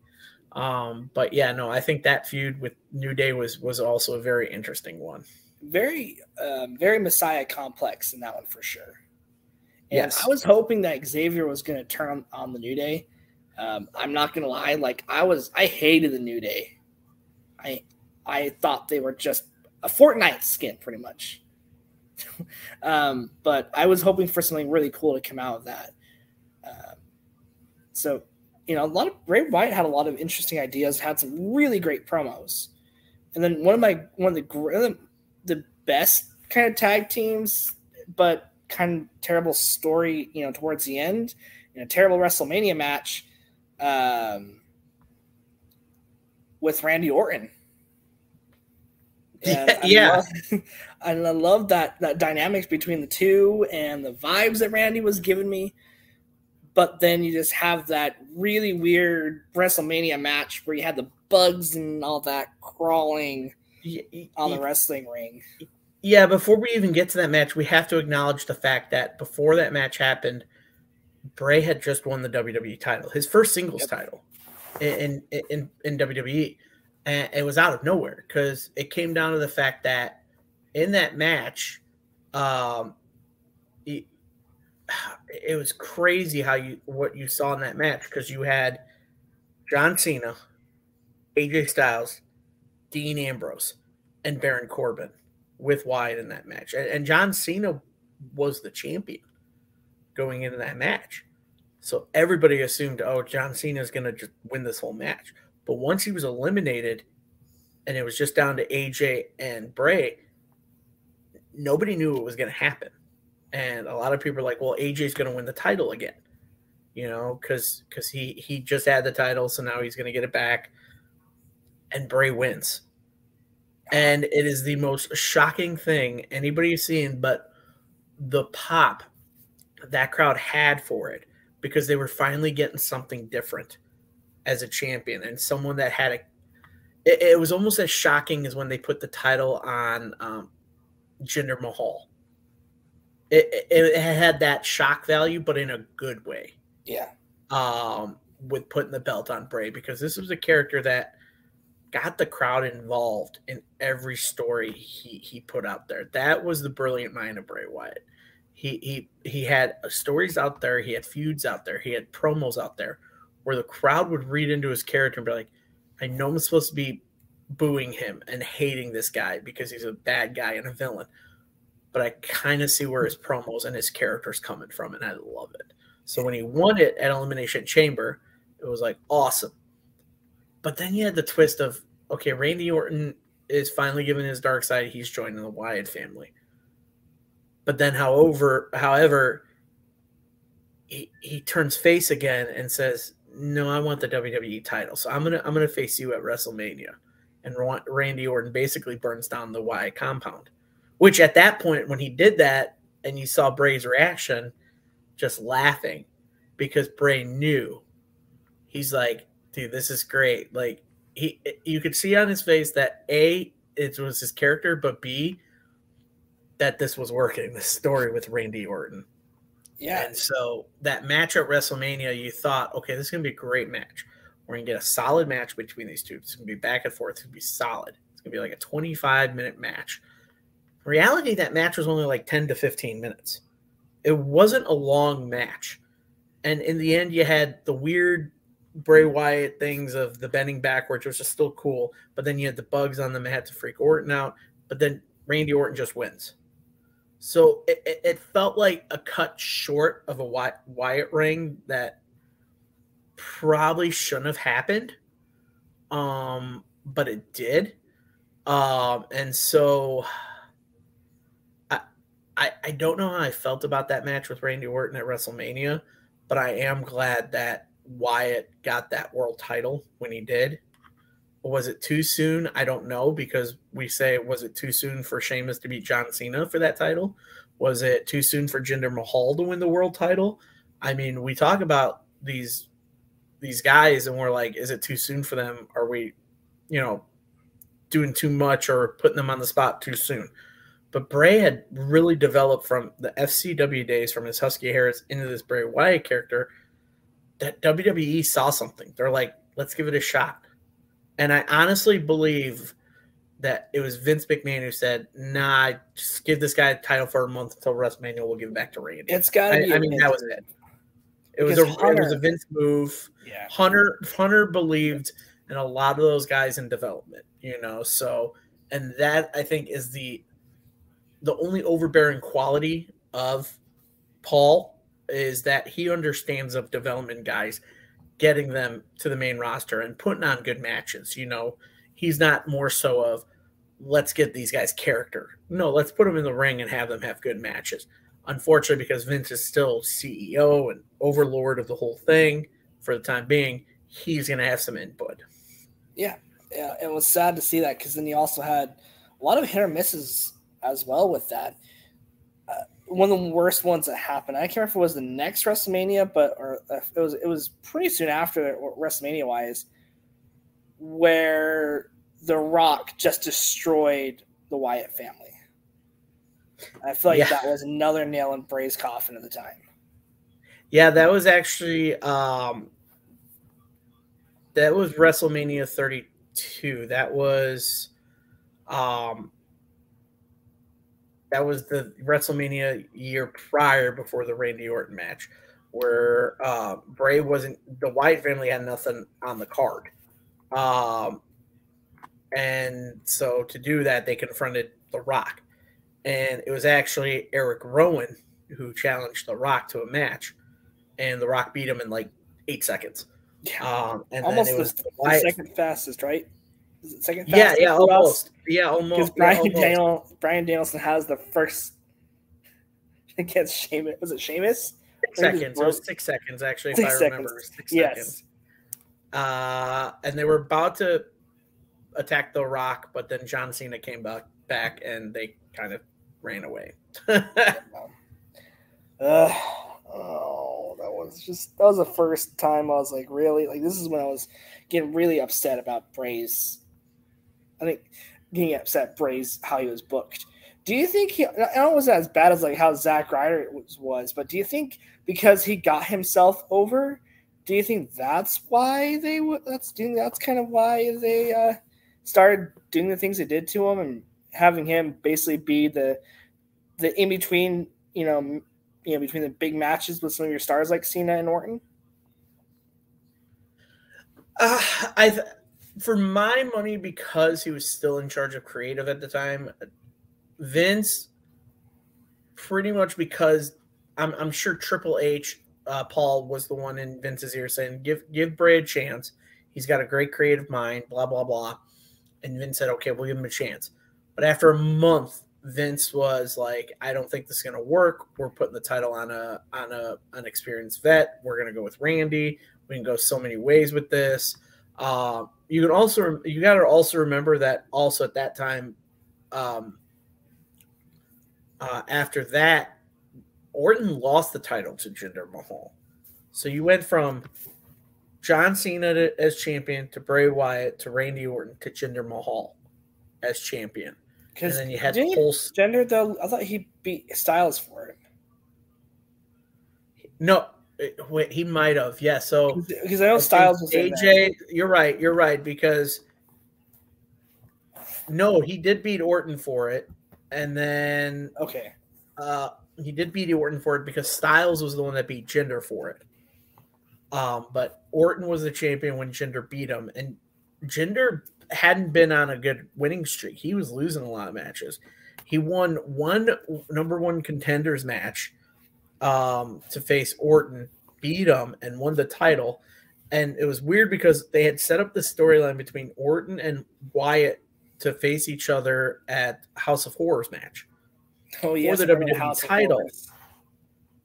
B: um, but yeah, no, I think that feud with New Day was was also a very interesting one.
A: Very, um, very Messiah complex in that one for sure. And yes. I was hoping that Xavier was going to turn on the New Day. Um, I'm not going to lie, like I was, I hated the New Day. I, I thought they were just a Fortnite skin, pretty much. um, but I was hoping for something really cool to come out of that. Um, so you know, a lot of Bray Wyatt had a lot of interesting ideas, had some really great promos, and then one of my one of the the best kind of tag teams, but kind of terrible story, you know, towards the end, in a terrible WrestleMania match, um, with Randy Orton.
B: And yeah,
A: I love, and I love that that dynamics between the two and the vibes that Randy was giving me but then you just have that really weird WrestleMania match where you had the bugs and all that crawling on the wrestling ring.
B: Yeah, before we even get to that match, we have to acknowledge the fact that before that match happened, Bray had just won the WWE title, his first singles yep. title in, in in WWE, and it was out of nowhere because it came down to the fact that in that match, um, it was crazy how you what you saw in that match because you had John Cena, AJ Styles, Dean Ambrose, and Baron Corbin with Wyatt in that match. And, and John Cena was the champion going into that match. So everybody assumed, oh, John Cena is going to just win this whole match. But once he was eliminated and it was just down to AJ and Bray, nobody knew what was going to happen. And a lot of people are like, well, AJ's going to win the title again, you know, because because he he just had the title, so now he's going to get it back, and Bray wins. And it is the most shocking thing anybody's seen, but the pop that crowd had for it because they were finally getting something different as a champion and someone that had a it, it was almost as shocking as when they put the title on um, Jinder Mahal. It, it, had that shock value, but in a good way.
A: Yeah.
B: Um, with putting the belt on Bray because this was a character that got the crowd involved in every story he he put out there. That was the brilliant mind of Bray Wyatt. He he he had stories out there, he had feuds out there, he had promos out there where the crowd would read into his character and be like, I know I'm supposed to be booing him and hating this guy because he's a bad guy and a villain. But I kind of see where his promos and his character's coming from, and I love it. So when he won it at Elimination Chamber, it was like awesome. But then you had the twist of okay, Randy Orton is finally given his dark side. He's joining the Wyatt family. But then, however, however, he, he turns face again and says, "No, I want the WWE title. So I'm gonna I'm gonna face you at WrestleMania." and Randy Orton basically burns down the Wyatt compound. Which at that point, when he did that, and you saw Bray's reaction, just laughing, because Bray knew. He's like, dude, this is great. Like he, you could see on his face that a it was his character, but b that this was working. The story with Randy Orton.
A: Yeah.
B: And so that match at WrestleMania, you thought, okay, this is gonna be a great match. We're gonna get a solid match between these two. It's gonna be back and forth. It's gonna be solid. It's gonna be like a 25 minute match. Reality, that match was only like 10 to 15 minutes. It wasn't a long match. And in the end, you had the weird Bray Wyatt things of the bending backwards, which is still cool. But then you had the bugs on them the mat to freak Orton out. But then Randy Orton just wins. So it, it, felt like a cut short of a Wyatt, ring that probably shouldn't have happened. Um, but it did. Um, and so I I don't know how I felt about that match with Randy Orton at WrestleMania, but I am glad that Wyatt got that world title when he did. Was it too soon? I don't know because we say was it too soon for Sheamus to beat John Cena for that title? Was it too soon for Jinder Mahal to win the world title? I mean, we talk about these these guys and we're like, is it too soon for them? Are we, you know, doing too much or putting them on the spot too soon? But Bray had really developed from the FCW days, from his Husky Harris into this Bray Wyatt character, that WWE saw something. They're like, let's give it a shot. And I honestly believe that it was Vince McMahon who said, "Nah, just give this guy a title for a month until WrestleMania. We'll give it back to Randy."
A: It's got to
B: be. I, I mean, that was it. It was a Hunter, it was a Vince move.
A: Yeah.
B: Hunter Hunter believed in a lot of those guys in development, you know. So and that I think is the the only overbearing quality of Paul is that he understands of development guys getting them to the main roster and putting on good matches, you know. He's not more so of let's get these guys character. No, let's put them in the ring and have them have good matches unfortunately, because Vince is still CEO and overlord of the whole thing for the time being, he's going to have some input.
A: Yeah, yeah, it was sad to see that because then he also had a lot of hit or misses as well with that. Uh, one of the worst ones that happened. I can't remember if it was the next WrestleMania, but or it was it was pretty soon after WrestleMania wise, where The Rock just destroyed the Wyatt family. I feel like yeah. that was another nail in Bray's coffin at the time.
B: Yeah, that was actually um that was WrestleMania 32. That was um that was the WrestleMania year prior before the Randy Orton match, where uh, Bray wasn't the Wyatt family had nothing on the card. Um and so to do that they confronted The Rock and it was actually Eric Rowan who challenged The Rock to a match, and The Rock beat him in like eight seconds.
A: Yeah.
B: Um, and
A: almost
B: then it was
A: the, the second fastest, right? Is it second
B: yeah, yeah, almost, yeah,
A: Because
B: almost. yeah,
A: Bryan
B: almost.
A: Daniel, Bryan Danielson has the first against Sheamus. Was it Sheamus?
B: Six seconds. It was six seconds, actually, if
A: Six
B: I remember.
A: seconds.
B: Was Six
A: Yes.
B: seconds. Uh, and they were about to attack The Rock, but then John Cena came back, back and they kind of ran away.
A: Uh, oh, that was just that was the first time I was like, really, like this is when I was getting really upset about Bray's. I think getting upset Bray's how he was booked. Do you think he? I don't know was as bad as like how Zack Ryder was, was, but do you think because he got himself over? Do you think that's why they would? That's doing. that's kind of why they uh, started doing the things they did to him and having him basically be the the in between, you know, you know, between the big matches with some of your stars like Cena and Orton.
B: Uh, I, th- for my money, because he was still in charge of creative at the time, Vince, pretty much because I'm, I'm sure Triple H, uh, Paul was the one in Vince's ear saying, "Give give Bray a chance. He's got a great creative mind." Blah blah blah. And Vince said, "Okay, we'll give him a chance." But after a month, Vince was like, "I don't think this is going to work. We're putting the title on a on a an experienced vet. We're going to go with Randy. We can go so many ways with this." Uh, you can also you got to also remember that also at that time, um, uh, after that, Orton lost the title to Jinder Mahal. So you went from John Cena to, as champion to Bray Wyatt to Randy Orton to Jinder Mahal as champion, and
A: Because
B: then you had
A: he
B: whole
A: Jinder though, I thought he beat Styles for it.
B: no. It- wait, he might have, yeah. So
A: Because I know
B: I
A: Styles was
B: AJ. You're right. You're right because no, he did beat Orton for it, and then
A: Okay.
B: uh, he did beat Orton for it because Styles was the one that beat Jinder for it. Um, but Orton was the champion when Jinder beat him, and Jinder hadn't been on a good winning streak. He was losing a lot of matches. He won one number one contenders match um, to face Orton, beat him, and won the title. And it was weird because they had set up the storyline between Orton and Wyatt to face each other at House of Horrors match
A: Oh yes, For the
B: WWE
A: House
B: title.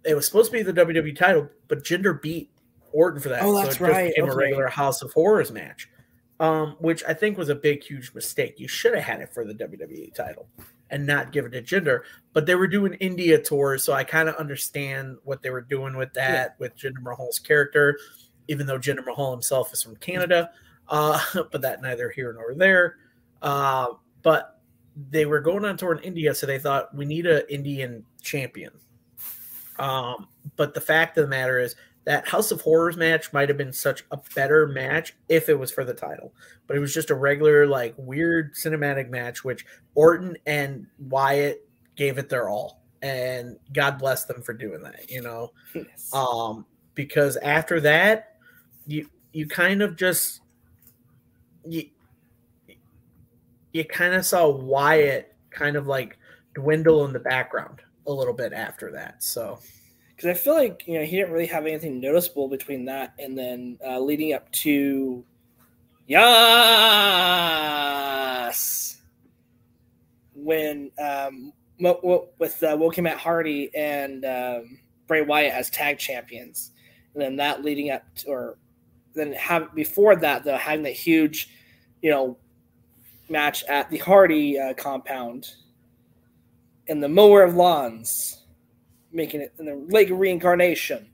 B: It was supposed to be the WWE title, but Jinder beat Orton for that.
A: Oh,
B: so
A: that's
B: it just
A: right.
B: became a regular House of Horrors match, um, which I think was a big, huge mistake. You should have had it for the WWE title and not give it to Jinder. But they were doing India tours, so I kind of understand what they were doing with that, with Jinder Mahal's character, even though Jinder Mahal himself is from Canada. Uh, but that neither here nor there. Uh, but they were going on tour in India, so they thought we need an Indian champion. Um, but the fact of the matter is that House of Horrors match might have been such a better match if it was for the title, but it was just a regular, like weird cinematic match, which Orton and Wyatt gave it their all, and God bless them for doing that. You know,
A: Yes.
B: um, because after that, you you kind of just you you kind of saw Wyatt kind of like dwindle in the background a little bit after that. So
A: because I feel like you know he didn't really have anything noticeable between that and then uh, leading up to Yas when um, with uh, Woken Matt Hardy and um, Bray Wyatt as tag champions, and then that leading up to, or then have before that though having that huge, you know, match at the Hardy uh, compound in the mower of lawns making it in the Lake of Reincarnation.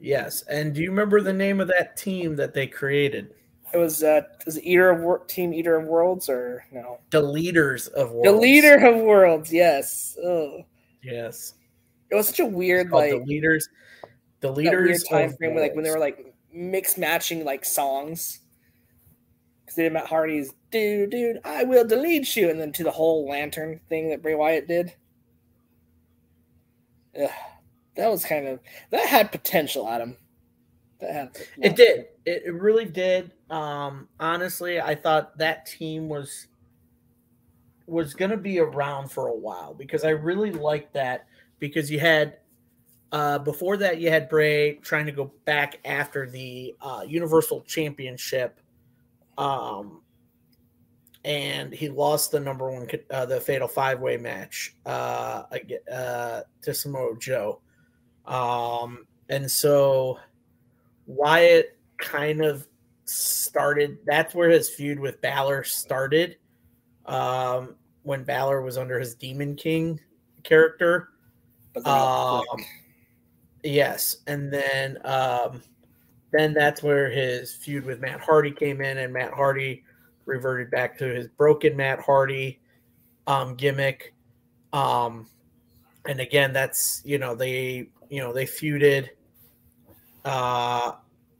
B: yes, and do you remember the name of that team that they created?
A: It was uh was it Eater of Wor- Team Eater of Worlds or no?
B: The leaders of worlds.
A: The Leader of Worlds, yes. Ugh.
B: Yes.
A: It was such a weird like
B: the leaders. The leaders
A: time frame where, like when they were like mix matching like songs. Because they did Matt Hardy's dude, dude, I will delete you, and then to the whole lantern thing that Bray Wyatt did. Ugh, that was kind of that had potential, Adam. That had
B: It did. It, it really did. Um, honestly, I thought that team was was going to be around for a while because I really liked that because you had uh, before that you had Bray trying to go back after the uh, Universal Championship, um, and he lost the number one uh, the Fatal Five Way match uh, uh, to Samoa Joe, um, and so Wyatt kind of started. That's where his feud with Balor started um, when Balor was under his Demon King character. Um, yes, and then um, then that's where his feud with Matt Hardy came in, and Matt Hardy reverted back to his broken Matt Hardy um, gimmick. Um, and again, that's you know they you know they feuded, uh,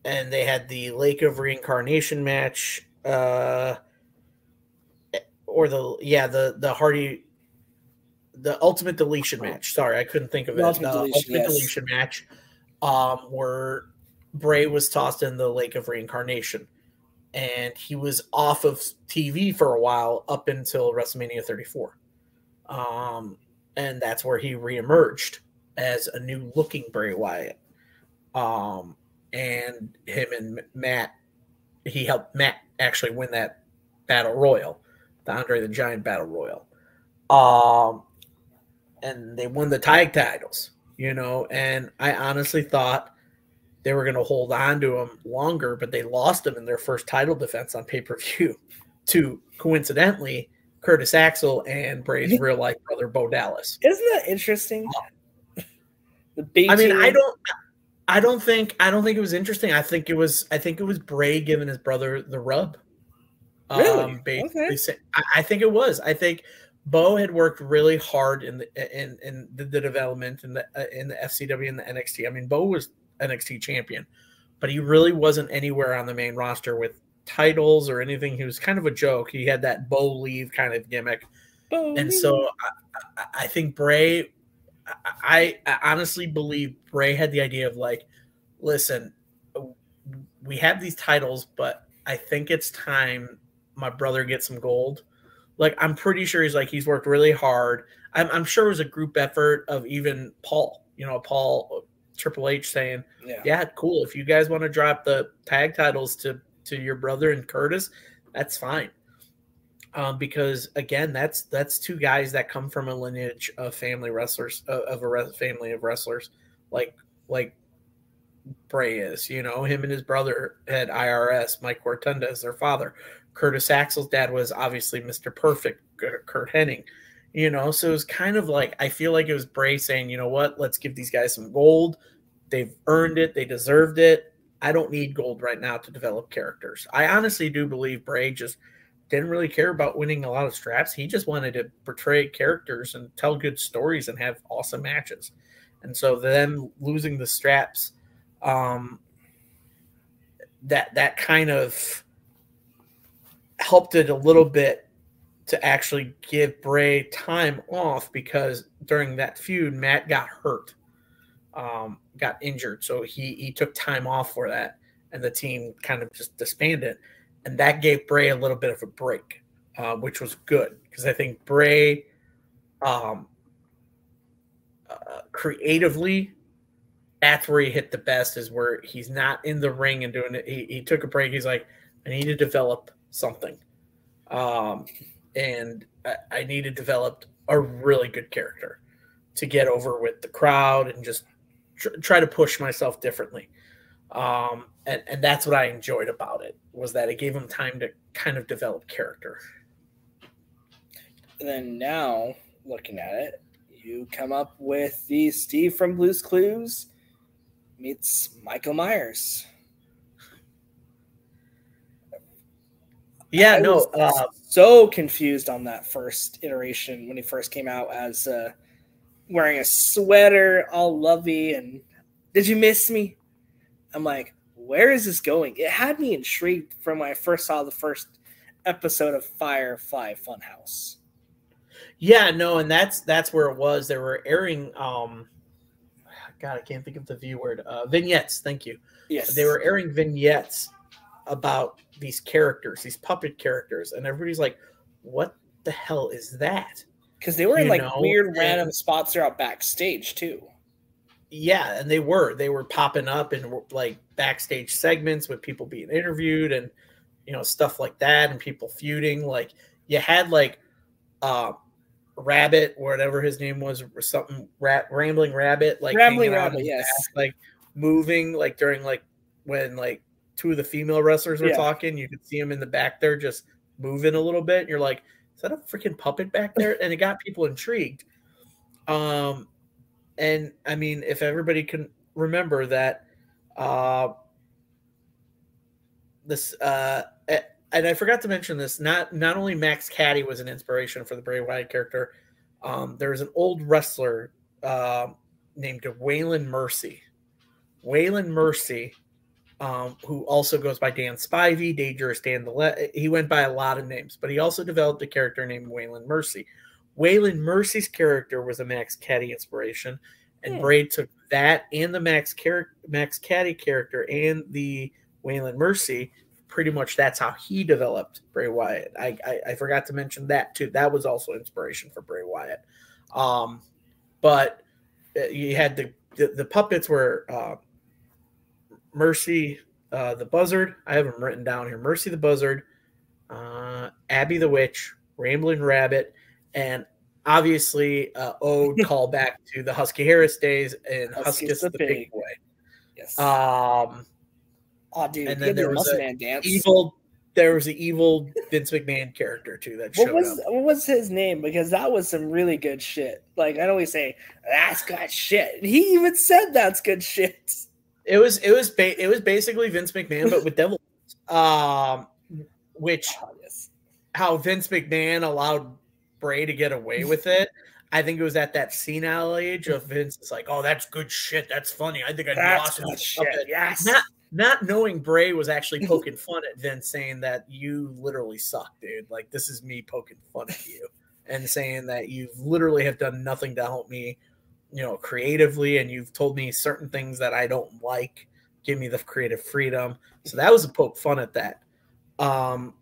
B: and they had the Lake of Reincarnation match. Uh, or the yeah the the Hardy the Ultimate Deletion match. Sorry, I couldn't think of the it. Ultimate, the deletion, Ultimate yes. Deletion match, um, where Bray was tossed in the Lake of Reincarnation, and he was off of TV for a while up until WrestleMania 34, um, and that's where he reemerged as a new looking Bray Wyatt. Um, and him and Matt, he helped Matt actually win that battle royal the Andre the Giant Battle Royal. Um, and they won the tag titles, you know, and I honestly thought they were going to hold on to him longer, but they lost him in their first title defense on pay per view to coincidentally Curtis Axel and Bray's real life brother Bo Dallas.
A: Isn't that interesting?
B: the I mean, I don't. I don't think I don't think it was interesting. I think it was I think it was Bray giving his brother the rub.
A: Really? Um,
B: okay. I, I, think it was. I think Bo had worked really hard in the in in the, the development in the uh, in the FCW and the NXT. I mean, Bo was NXT champion, but he really wasn't anywhere on the main roster with titles or anything. He was kind of a joke. He had that Bolieve kind of gimmick, Bo and leave. so I, I, think Bray. I, I honestly believe Bray had the idea of like, listen, we have these titles, but I think it's time my brother gets some gold. Like I'm pretty sure he's like he's worked really hard. I'm, I'm sure it was a group effort of even Paul. You know, Paul Triple H saying, yeah. "Yeah, cool. If you guys want to drop the tag titles to to your brother and Curtis, that's fine." Um, because again, that's that's two guys that come from a lineage of family wrestlers of a family of wrestlers, like like Bray is. You know, him and his brother had IRS. Mike Rotunda as their father. Curtis Axel's dad was obviously Mr. Perfect, Curt Hennig, you know. So it was kind of like I feel like it was Bray saying, you know what, let's give these guys some gold. They've earned it, they deserved it. I don't need gold right now to develop characters. I honestly do believe Bray just didn't really care about winning a lot of straps. He just wanted to portray characters and tell good stories and have awesome matches. And so then losing the straps, um, that that kind of helped it a little bit to actually give Bray time off because during that feud, Matt got hurt, um, got injured, so he he took time off for that, and the team kind of just disbanded, and that gave Bray a little bit of a break, uh, which was good because I think Bray, um, uh, creatively. That's where he hit the best is where he's not in the ring and doing it. He, he took a break. He's like, I need to develop something. Um, and I, I need to develop a really good character to get over with the crowd and just tr- try to push myself differently. Um, and, and that's what I enjoyed about it was that it gave him time to kind of develop character.
A: And then now looking at it, you come up with the Steve from Blue's Clues meets Michael Myers.
B: Yeah, I no, uh,
A: so confused on that first iteration when he first came out as uh, wearing a sweater, all lovey, and did you miss me? I'm like, where is this going? It had me intrigued from when I first saw the first episode of Firefly Funhouse.
B: Yeah, no, and that's that's where it was. They were airing um God, I can't think of the view word. Uh vignettes, thank you.
A: Yes.
B: They were airing vignettes about these characters, these puppet characters, and everybody's like, "What? the hell is that?
A: Because they were in
B: You
A: like
B: know,
A: weird
B: and-
A: random spots throughout backstage too.
B: Yeah, and they were they were popping up in like backstage segments with people being interviewed and you know stuff like that and people feuding. Like you had like uh Rabbit, whatever his name was, or something Rat Rambling Rabbit, like
A: Rambling Rabbit, yes.
B: back, like moving like during like when like two of the female wrestlers were
A: Yeah.
B: talking, you could see him in the back there just moving a little bit. And you're like, is that a freaking puppet back there? And it got people intrigued. Um, and I mean, if everybody can remember that, uh, this, uh, and I forgot to mention this. Not not only Max Cady was an inspiration for the Bray Wyatt character. Um, there was an old wrestler um named Waylon Mercy. Waylon Mercy, um, who also goes by Dan Spivey, Dangerous Dan. The Le- he went by a lot of names, but he also developed a character named Waylon Mercy. Waylon Mercy's character was a Max Cady inspiration, and
A: Hmm.
B: Bray took that and the Max char- Max Cady character and the Waylon Mercy. Pretty much, that's how he developed Bray Wyatt. I, I I forgot to mention that too. That was also inspiration for Bray Wyatt. Um, but uh, you had the the, the puppets were uh, Mercy uh, the Buzzard. I have them written down here. Mercy the Buzzard, uh, Abby the Witch, Rambling Rabbit, and obviously uh, ode call back to the Husky Harris days and
A: Husky's
B: Huskus
A: the
B: the, Big
A: Pig.
B: Boy.
A: Yes.
B: Um,
A: oh, dude,
B: and then
A: the
B: there was
A: Muscle
B: a
A: Man dance.
B: evil. There was an evil Vince McMahon character too that
A: What was
B: up.
A: what was his name? Because that was some really good shit. Like I know we say that's good shit. He even said that's good shit.
B: It was it was ba- it was basically Vince McMahon but with devil. Um, which
A: Oh, yes.
B: how Vince McMahon allowed Bray to get away with it. I think it was at that senile age of Vince. It's like, oh, that's good shit. That's funny. I think
A: I
B: lost
A: good shit.
B: it."
A: Yes.
B: Not not knowing Bray was actually poking fun at Vince, saying that you literally suck, dude. Like this is me poking fun at you, and saying that you literally have done nothing to help me, you know, creatively, and you've told me certain things that I don't like. Give me the creative freedom. So that was a poke fun at that. Um,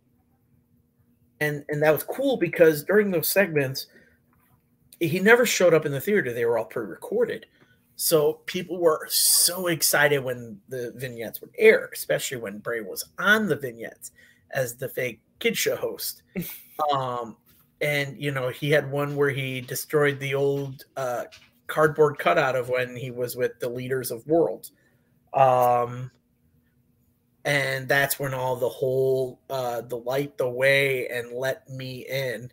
B: and and that was cool because during those segments, he never showed up in the theater. They were all pre-recorded. So people were so excited when the vignettes would air, especially when Bray was on the vignettes as the fake kid show host. um, and you know, he had one where he destroyed the old uh, cardboard cutout of when he was with the leaders of worlds. Um, and that's when all the whole uh, the light the way and let me in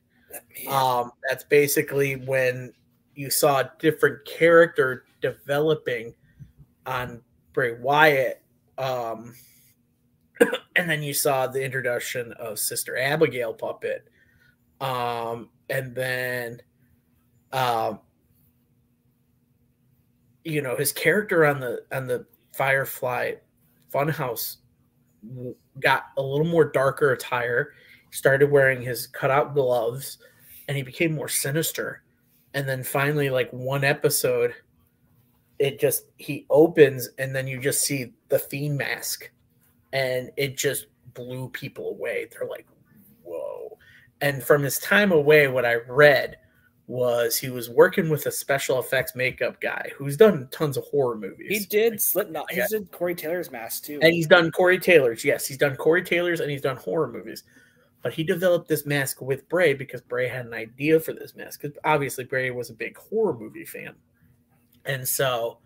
B: um, that's basically when you saw a different character developing on Bray Wyatt. Um, and then you saw the introduction of Sister Abigail puppet. Um, and then, um, you know, his character on the on the Firefly Funhouse got a little more darker attire. He started wearing his cutout gloves, and he became more sinister. And then finally, like one episode, it just he opens, and then you just see the fiend mask, and it just blew people away. They're like, "Whoa!" And from his time away, what I read was he was working with a special effects makeup guy who's done tons of horror movies.
A: He did Slipknot. He
B: Yeah.
A: did Corey Taylor's mask too.
B: And he's done Corey Taylor's. Yes, he's done Corey Taylor's and he's done horror movies. But he developed this mask with Bray because Bray had an idea for this mask. Because obviously Bray was a big horror movie fan. And so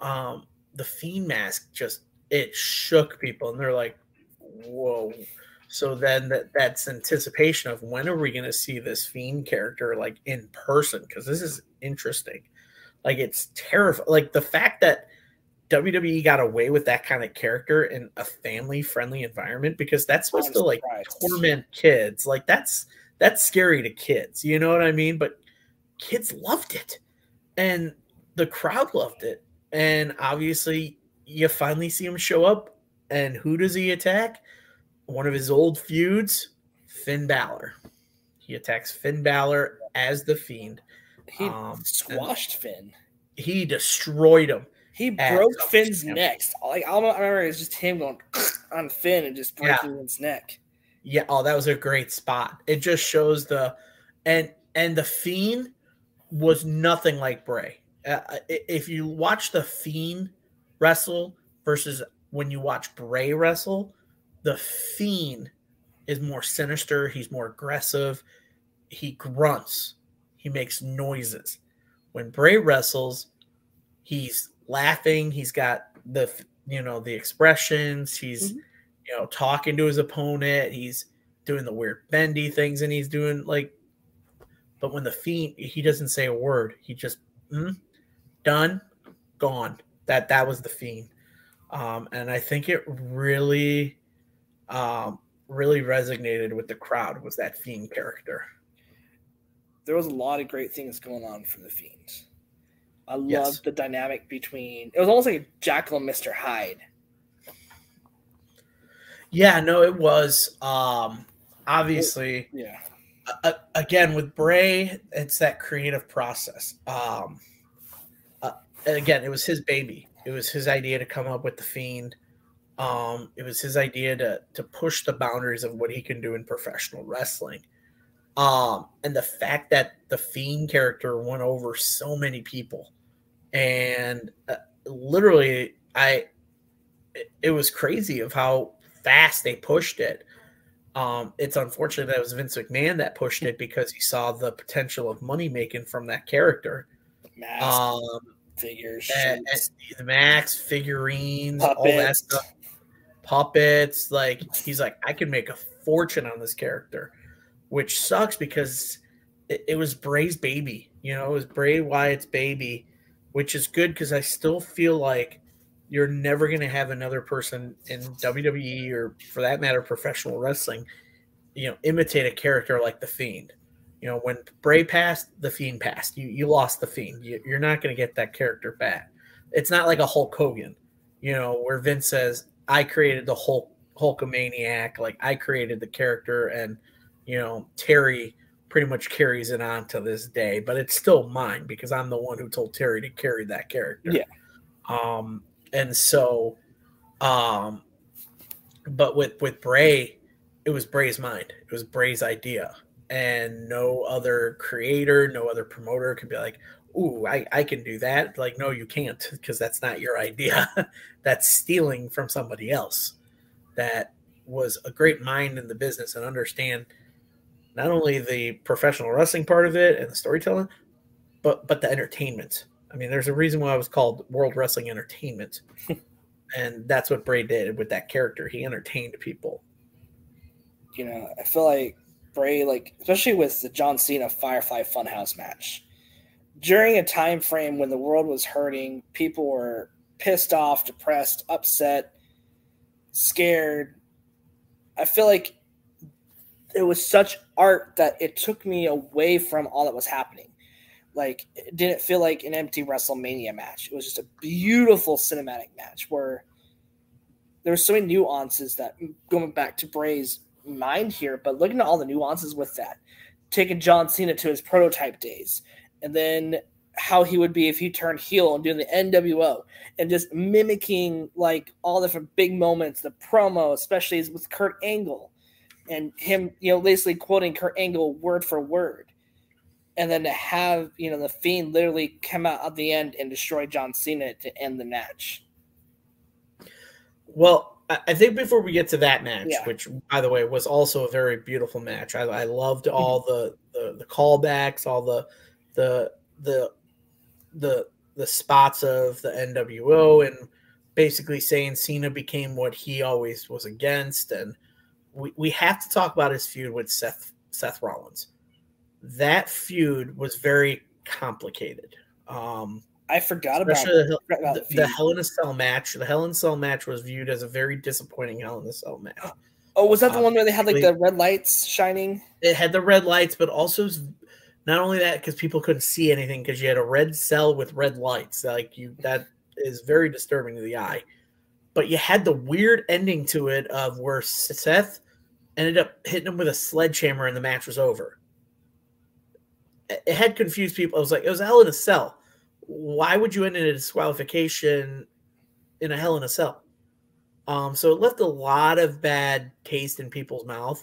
B: um the fiend mask just it shook people and they're like, whoa. So then that, that's anticipation of when are we gonna see this fiend character like in person? Because this is interesting. Like it's terrifying. Like the fact that WWE got away with that kind of character in a family friendly environment because that's supposed to like torment kids. Like that's that's scary to kids. You know what I mean? But kids loved it. And the crowd loved it. And obviously you finally see him show up and who does he attack? One of his old feuds, Finn Balor. He attacks Finn Balor as the fiend.
A: he
B: um,
A: squashed Finn.
B: He destroyed him.
A: He broke. Finn's neck. Like all I remember is just him going on Finn and just
B: Yeah.
A: breaking Finn's neck.
B: Yeah, oh, that was a great spot. It just shows the and and the Fiend was nothing like Bray. Uh, if you watch the Fiend wrestle versus when you watch Bray wrestle, the Fiend is more sinister. He's more aggressive. He grunts. He makes noises. When Bray wrestles, he's laughing. He's got the you know the expressions. He's mm-hmm. you know talking to his opponent. He's doing the weird bendy things, and he's doing like. But when the fiend, he doesn't say a word. He just mm, done, gone. That that was the fiend, um, and I think it really, um, really resonated with the crowd. Was that fiend character?
A: There was a lot of great things going on from the fiend. I loved yes. the dynamic between. It was almost like Jekyll and Mister Hyde.
B: Yeah, no, it was. Um, obviously,
A: yeah.
B: Uh, again, with Bray, it's that creative process. Um, uh, again, it was his baby. It was his idea to come up with the Fiend. Um, it was his idea to to push the boundaries of what he can do in professional wrestling. Um, and the fact that the Fiend character went over so many people, and uh, literally, I it, it was crazy of how fast they pushed it. Um, it's unfortunate that it was Vince McMahon that pushed it because he saw the potential of money making from that character.
A: um, figures,
B: and, and the max figurines, Puppets. all that stuff, puppets. Like he's like, I can make a fortune on this character, which sucks because it, it was Bray's baby. You know, it was Bray Wyatt's baby, which is good because I still feel like you're never going to have another person in WWE or, for that matter, professional wrestling, you know, imitate a character like the Fiend. You know, when Bray passed, the Fiend passed. You you lost the Fiend. You, you're not going to get that character back. It's not like a Hulk Hogan, you know, where Vince says, "I created the Hulk Hulkamaniac. Like I created the character, and you know, Terry." pretty much carries it on to this day, but it's still mine because I'm the one who told Terry to carry that character.
A: Yeah.
B: Um, and so, um, but with with Bray, it was Bray's mind. It was Bray's idea, and no other creator, no other promoter could be like, "Ooh, I I can do that." Like, no, you can't because that's not your idea. that's stealing from somebody else. That was a great mind in the business and understand not only the professional wrestling part of it and the storytelling, but but the entertainment I mean, there's a reason why it was called World Wrestling Entertainment. and that's what Bray did with that character. He entertained people.
A: You know, I feel like Bray, like especially with the John Cena Firefly Funhouse match, during a time frame when the world was hurting, people were pissed off, depressed, upset, scared. I feel like it was such art that it took me away from all that was happening. Like it didn't feel like an empty WrestleMania match. It was just a beautiful cinematic match where there were so many nuances that going back to Bray's mind here, but looking at all the nuances with that, taking John Cena to his prototype days, and then how he would be if he turned heel and doing the NWO and just mimicking like all the different big moments, the promo, especially with Kurt Angle and him, you know, basically quoting Kurt Angle word for word and then to have you know the fiend literally come out at the end and destroy John Cena to end the match.
B: Well, I think before we get to that match, yeah. which by the way was also a very beautiful match, I, I loved mm-hmm. all the, the the callbacks, all the the the the the spots of the NWO, and basically saying Cena became what he always was against, and we, we have to talk about his feud with Seth Seth Rollins that feud was very complicated. Um,
A: I forgot about, the,
B: about the, the, Hell in a Cell match. The Hell in a Cell match was viewed as a very disappointing Hell in a Cell match.
A: Oh, was that the um, one where they had like the red lights shining?
B: It had the red lights, but also not only that because people couldn't see anything because you had a red cell with red lights. Like you, that is very disturbing to the eye. But you had the weird ending to it of where Seth ended up hitting him with a sledgehammer and the match was over it had confused people. I was like, it was hell in a cell. Why would you end in a disqualification in a hell in a cell? Um, so it left a lot of bad taste in people's mouth.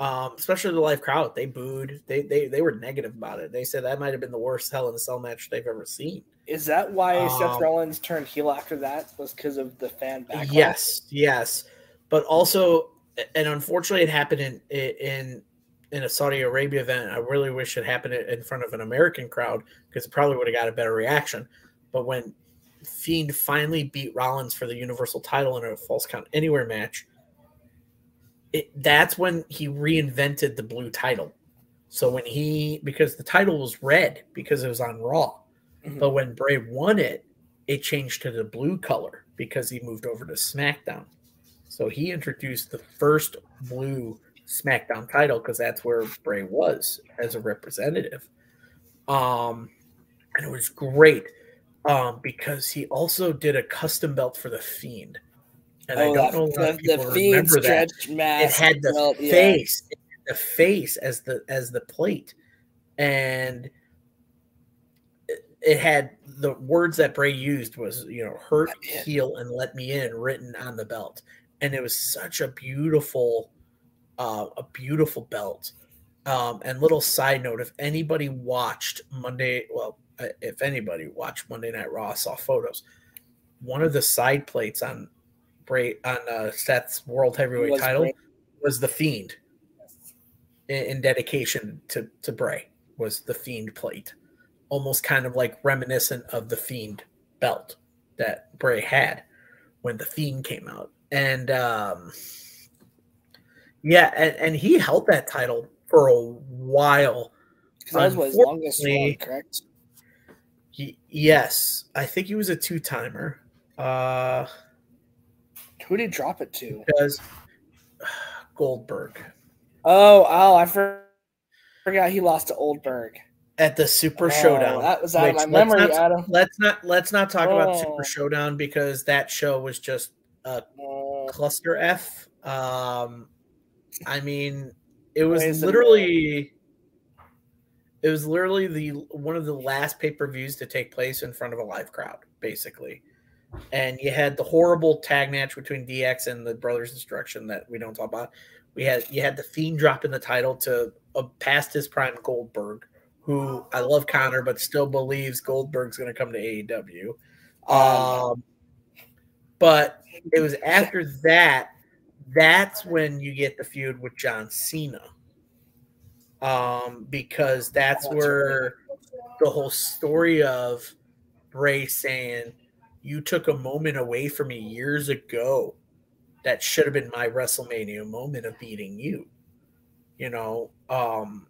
B: Um, especially the live crowd, they booed. They they they were negative about it. They said that might have been the worst Hell in a Cell match they've ever seen.
A: Is that why
B: Um,
A: Seth Rollins turned heel after that? Was because of the fan backlash?
B: Yes, yes, but also, and unfortunately, it happened in in in a Saudi Arabia event. I really wish it happened in front of an American crowd because it probably would have got a better reaction. But when Fiend finally beat Rollins for the Universal title in a Falls Count Anywhere match, it, that's when he reinvented the blue title. So when he because the title was red because it was on Raw,
A: Mhm.
B: but when Bray won it, it changed to the blue color because he moved over to SmackDown. So he introduced the first blue SmackDown title because that's where Bray was as a representative. Um, and it was great um, because he also did a custom belt for the Fiend. And I
A: Oh,
B: don't know a
A: the,
B: people
A: the
B: remember that. It had the
A: yeah.
B: face. Had the face as the as the plate. And it, it had the words that bray used was you know hurt heal and let me in written on the belt. And it was such a beautiful uh a beautiful belt. Um and little side note if anybody watched monday well uh, if anybody watched monday night raw saw photos one of the side plates on Bray on uh, Seth's world heavyweight
A: Was
B: title
A: Bray.
B: was the Fiend. In, in dedication to to Bray was the Fiend plate, almost kind of like reminiscent of the Fiend belt that Bray had when the Fiend came out, and um, yeah, and, and he held that title for a while.
A: that was his longest one, correct?
B: He, yes, I think he was a two timer. Uh,
A: Who did he drop it to?
B: because Goldberg
A: Oh, oh, I for- forgot he lost to Oldberg.
B: at the Super
A: Oh,
B: Showdown.
A: That was out of
B: which
A: my
B: let's
A: memory,
B: not-
A: Adam.
B: Let's not let's not talk about
A: Oh.
B: Super Showdown because that show was just
A: Uh,
B: cluster F. Um, I mean, it was
A: Poison
B: literally it was literally the one of the last pay per views to take place in front of a live crowd, basically. And you had the horrible tag match between DX and the Brothers Destruction that we don't talk about. We had you had the Fiend dropping the title to a past his prime Goldberg, who I love Connor, but still believes Goldberg's going to come to AEW. Um, but it was after that that's when you get the feud with John Cena. Um, because that's
A: That's
B: where the whole story of Bray saying, You took a moment away from me years ago that should have been my WrestleMania moment of beating you. You know, um,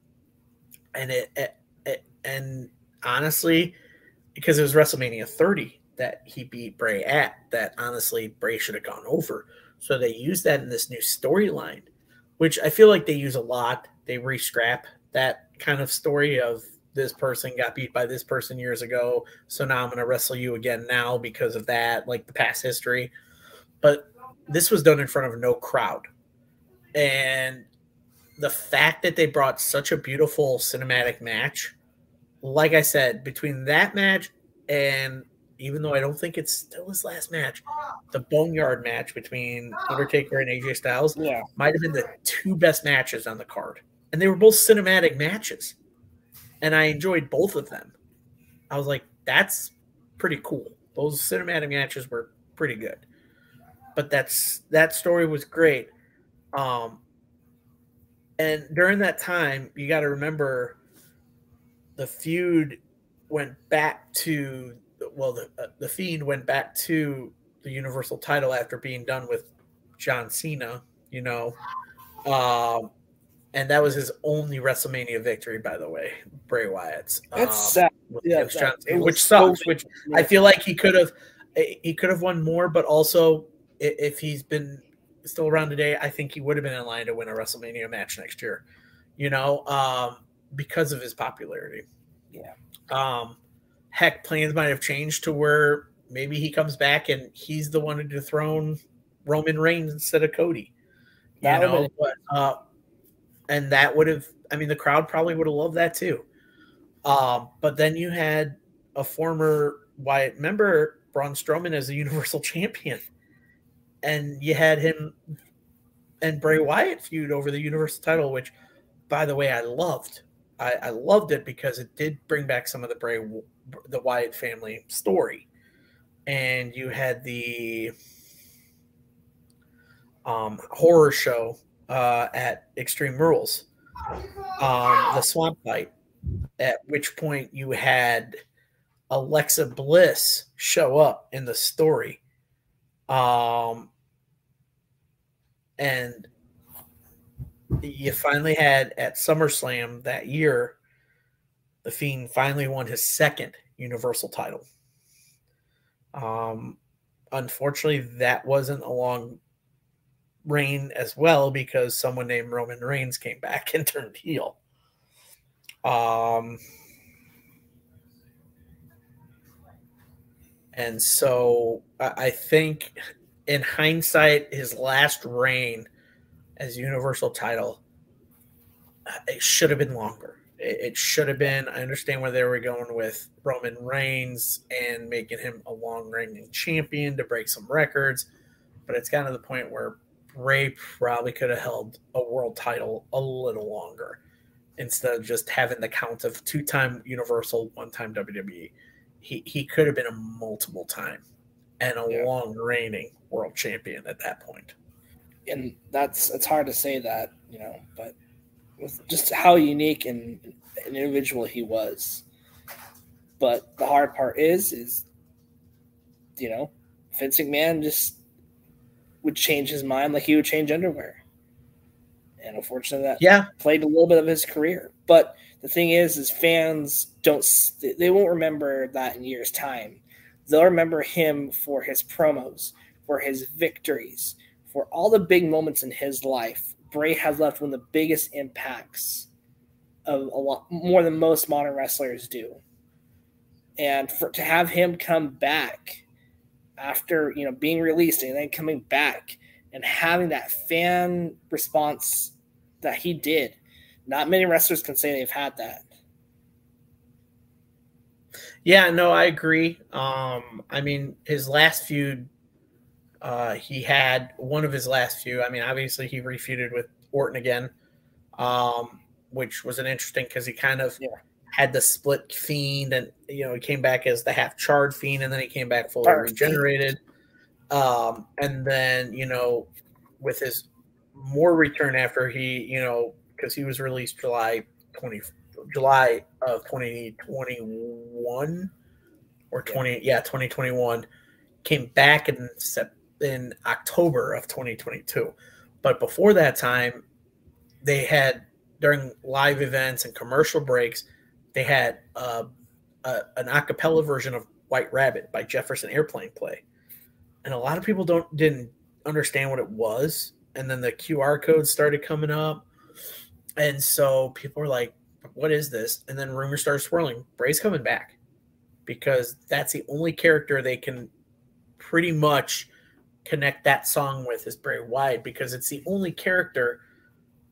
B: and it, it, it and honestly, because it was WrestleMania 30 that he beat Bray at, that honestly Bray should have gone over. So they use that in this new storyline, which I feel like they use a lot. They re-scrap that kind of story of this person got beat by this person years ago, so now I'm going to wrestle you again now because of that, like the past history. But this was done in front of no crowd, and the fact that they brought such a beautiful cinematic match, like I said, between that match and even though I don't think it's still his last match, the Boneyard match between Undertaker and AJ Styles
A: yeah.
B: might have been the two best matches on the card. And they were both cinematic matches. And I enjoyed both of them. I was like, that's pretty cool. Those cinematic matches were pretty good. But that's that story was great. Um and during that time, you got to remember the feud went back to well the uh, the fiend went back to the universal title after being done with John Cena, you know. Um and that was his only WrestleMania victory, by the way, Bray Wyatt's.
A: That's
B: um,
A: sad.
B: with
A: Yeah, that-
B: John
A: it
B: Cena,
A: was
B: which
A: so
B: sucks. Which I feel like he could have he could have won more, but also if he's been still around today, I think he would have been in line to win a WrestleMania match next year. You know, um, because of his popularity.
A: Yeah.
B: Um, heck, plans might have changed to where maybe he comes back and he's the one to dethrone Roman Reigns instead of Cody. You
A: That
B: know, but uh, and that would have. I mean, the crowd probably would have loved that too. Um, but then you had a former Wyatt member, Braun Strowman, as a Universal Champion, and you had him and Bray Wyatt feud over the Universal title, which, by the way, I loved. I, I loved it because it did bring back some of the Bray, the Wyatt family story, and you had the um, horror show uh, at Extreme Rules, um, the Swamp Fight, at which point you had Alexa Bliss show up in the story. Um, and you finally had at SummerSlam that year, the Fiend finally won his second Universal title. Um, unfortunately, that wasn't a long reign as well because someone named Roman Reigns came back and turned heel. Um, and so I think in hindsight, his last reign as Universal title, uh, it should have been longer. It, should have been. I understand where they were going with Roman Reigns and making him a long reigning champion to break some records, but it's gotten to the point where Bray probably could have held a world title a little longer instead of just having the count of two time Universal, one time WWE. He, he could have been a multiple time and a yeah. long reigning world champion at that point.
A: And that's it's hard to say that, you know, but with just how unique and an individual he was. But the hard part is, is you know, Vince McMahon just would change his mind like he would change underwear. And unfortunately, that
B: yeah
A: played a little bit of his career. But the thing is, is fans don't they won't remember that in years' time. They'll remember him for his promos, for his victories, for all the big moments in his life. Bray has left one of the biggest impacts of a lot more than most modern wrestlers do. And for to have him come back after you know being released and then coming back and having that fan response that he did. Not many wrestlers can say they've had that.
B: Yeah, no, I agree. Um, I mean, his last feud, uh, he had one of his last few. I mean, obviously he refeuded with Orton again, um, which was an interesting because he kind of yeah had the split fiend, and you know he came back as the half charred fiend, and then he came back fully regenerated. Um, and then you know with his more return after he you know because he was released July twenty July of twenty twenty one or twenty yeah twenty twenty one came back in in October of twenty twenty two, but before that time they had during live events and commercial breaks they had uh, a, an acapella version of White Rabbit by Jefferson Airplane play, and a lot of people don't didn't understand what it was. And then the QR codes started coming up, and so people were like, "What is this?" And then rumors started swirling. Bray's coming back because that's the only character they can pretty much connect that song with is Bray Wyatt because it's the only character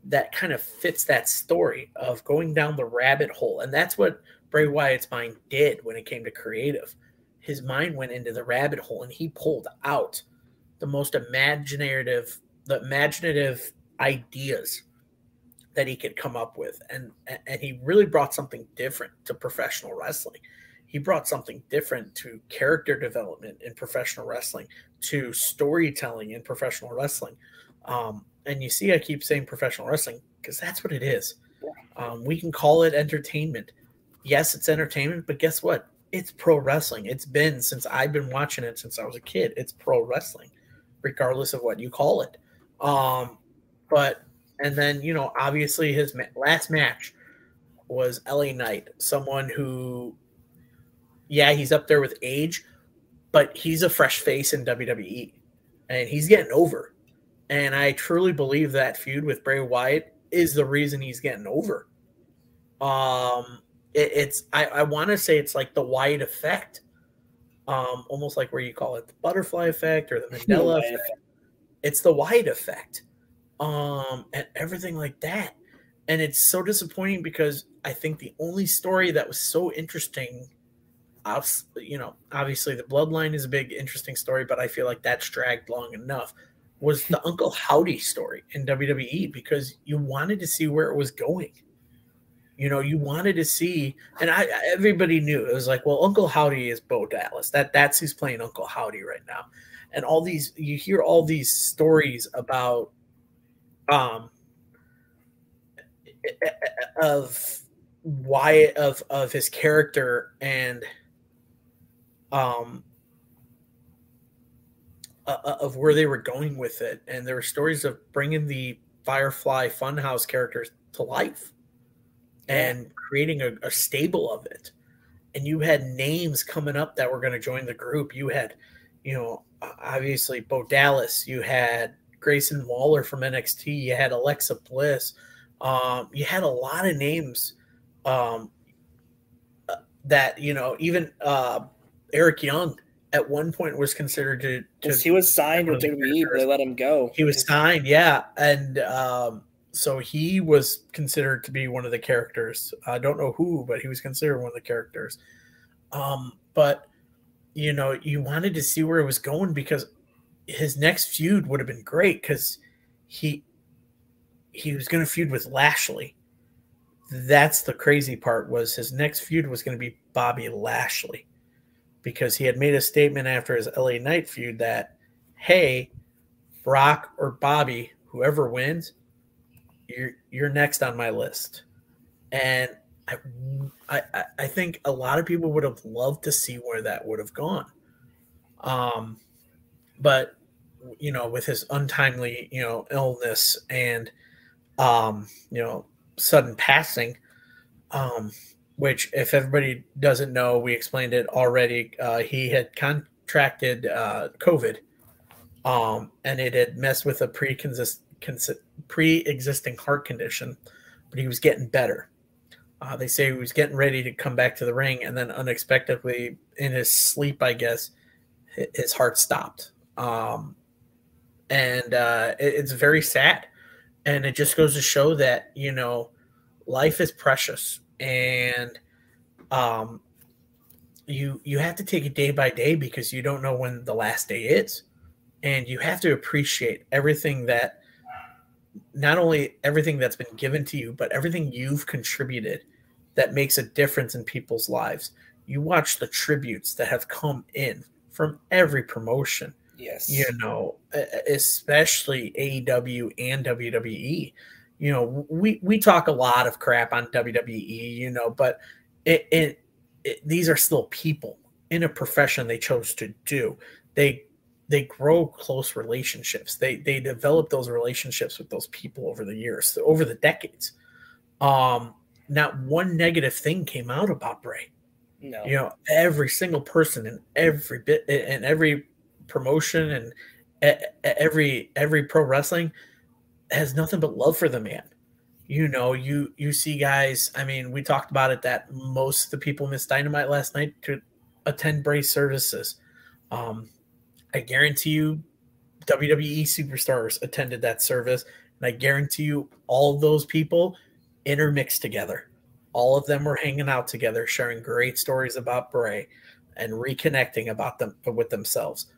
B: that kind of fits that story of going down the rabbit hole. And that's what Bray Wyatt's mind did when it came to creative. His mind went into the rabbit hole and he pulled out the most imaginative, the imaginative ideas that he could come up with. And and he really brought something different to professional wrestling. He brought something different to character development in professional wrestling, to storytelling in professional wrestling. Um, and you see, I keep saying professional wrestling because that's what it is. Um, we can call it entertainment. Yes, it's entertainment, but guess what? It's pro wrestling. It's been since I've been watching it since I was a kid. It's pro wrestling, regardless of what you call it. Um, but and then you know, obviously, his ma- last match was LA Knight, someone who, yeah, he's up there with age, but he's a fresh face in WWE, and he's getting over. And I truly believe that feud with Bray Wyatt is the reason he's getting over. Um, it, it's I, I want to say it's like the Wyatt effect, um, almost like where you call it the butterfly effect or the Mandela effect. effect. It's the Wyatt effect, um, and everything like that. And it's so disappointing because I think the only story that was so interesting, you know, obviously the bloodline is a big interesting story, but I feel like that's dragged long enough was the Uncle Howdy story in WWE because you wanted to see where it was going. You know, you wanted to see, and I everybody knew it was like, well, Uncle Howdy is Bo Dallas. That that's who's playing Uncle Howdy right now. And all these you hear all these stories about um of why of of his character and um uh, uh, of where they were going with it, and there were stories of bringing the Firefly Funhouse characters to life and creating a, a stable of it. And you had names coming up that were going to join the group. You had, you know, obviously Bo Dallas. You had Grayson Waller from NXT. You had Alexa Bliss. Um, you had a lot of names um, uh, that you know, even uh, Eric Young at one point was considered to. to
A: he was signed with WWE, but they let him go.
B: He was signed, yeah, and um, so he was considered to be one of the characters. I don't know who, but he was considered one of the characters. Um, but you know, you wanted to see where it was going because his next feud would have been great because he he was going to feud with Lashley. That's the crazy part was his next feud was going to be Bobby Lashley because he had made a statement after his LA Knight feud that, hey, Brock or Bobby, whoever wins, you're you're next on my list. And I, I I think a lot of people would have loved to see where that would have gone. Um, but you know, with his untimely you know illness and um, you know sudden passing, um, which, if everybody doesn't know, we explained it already. Uh, he had contracted uh, COVID, um, and it had messed with a pre-existing heart condition, but he was getting better. Uh, they say he was getting ready to come back to the ring, and then unexpectedly, in his sleep, I guess, his heart stopped. Um, and uh, it, it's very sad. And it just goes to show that, you know, life is precious and um, you you have to take it day by day because you don't know when the last day is, and you have to appreciate everything that not only everything that's been given to you, but everything you've contributed that makes a difference in people's lives. You watch the tributes that have come in from every promotion.
A: Yes.
B: You know, especially AEW and WWE you know, we we talk a lot of crap on WWE, you know, but it, it, it these are still people in a profession they chose to do. They they grow close relationships. They they develop those relationships with those people over the years, over the decades. Um, not one negative thing came out about Bray.
A: No,
B: you know, every single person in every bit in every promotion and every every pro wrestling has nothing but love for the man. You know, you you see guys. I mean, we talked about it that most of the people missed Dynamite last night to attend Bray's services. Um, I guarantee you, WWE superstars attended that service, and I guarantee you, all of those people intermixed together. All of them were hanging out together, sharing great stories about Bray, and reconnecting about them with themselves.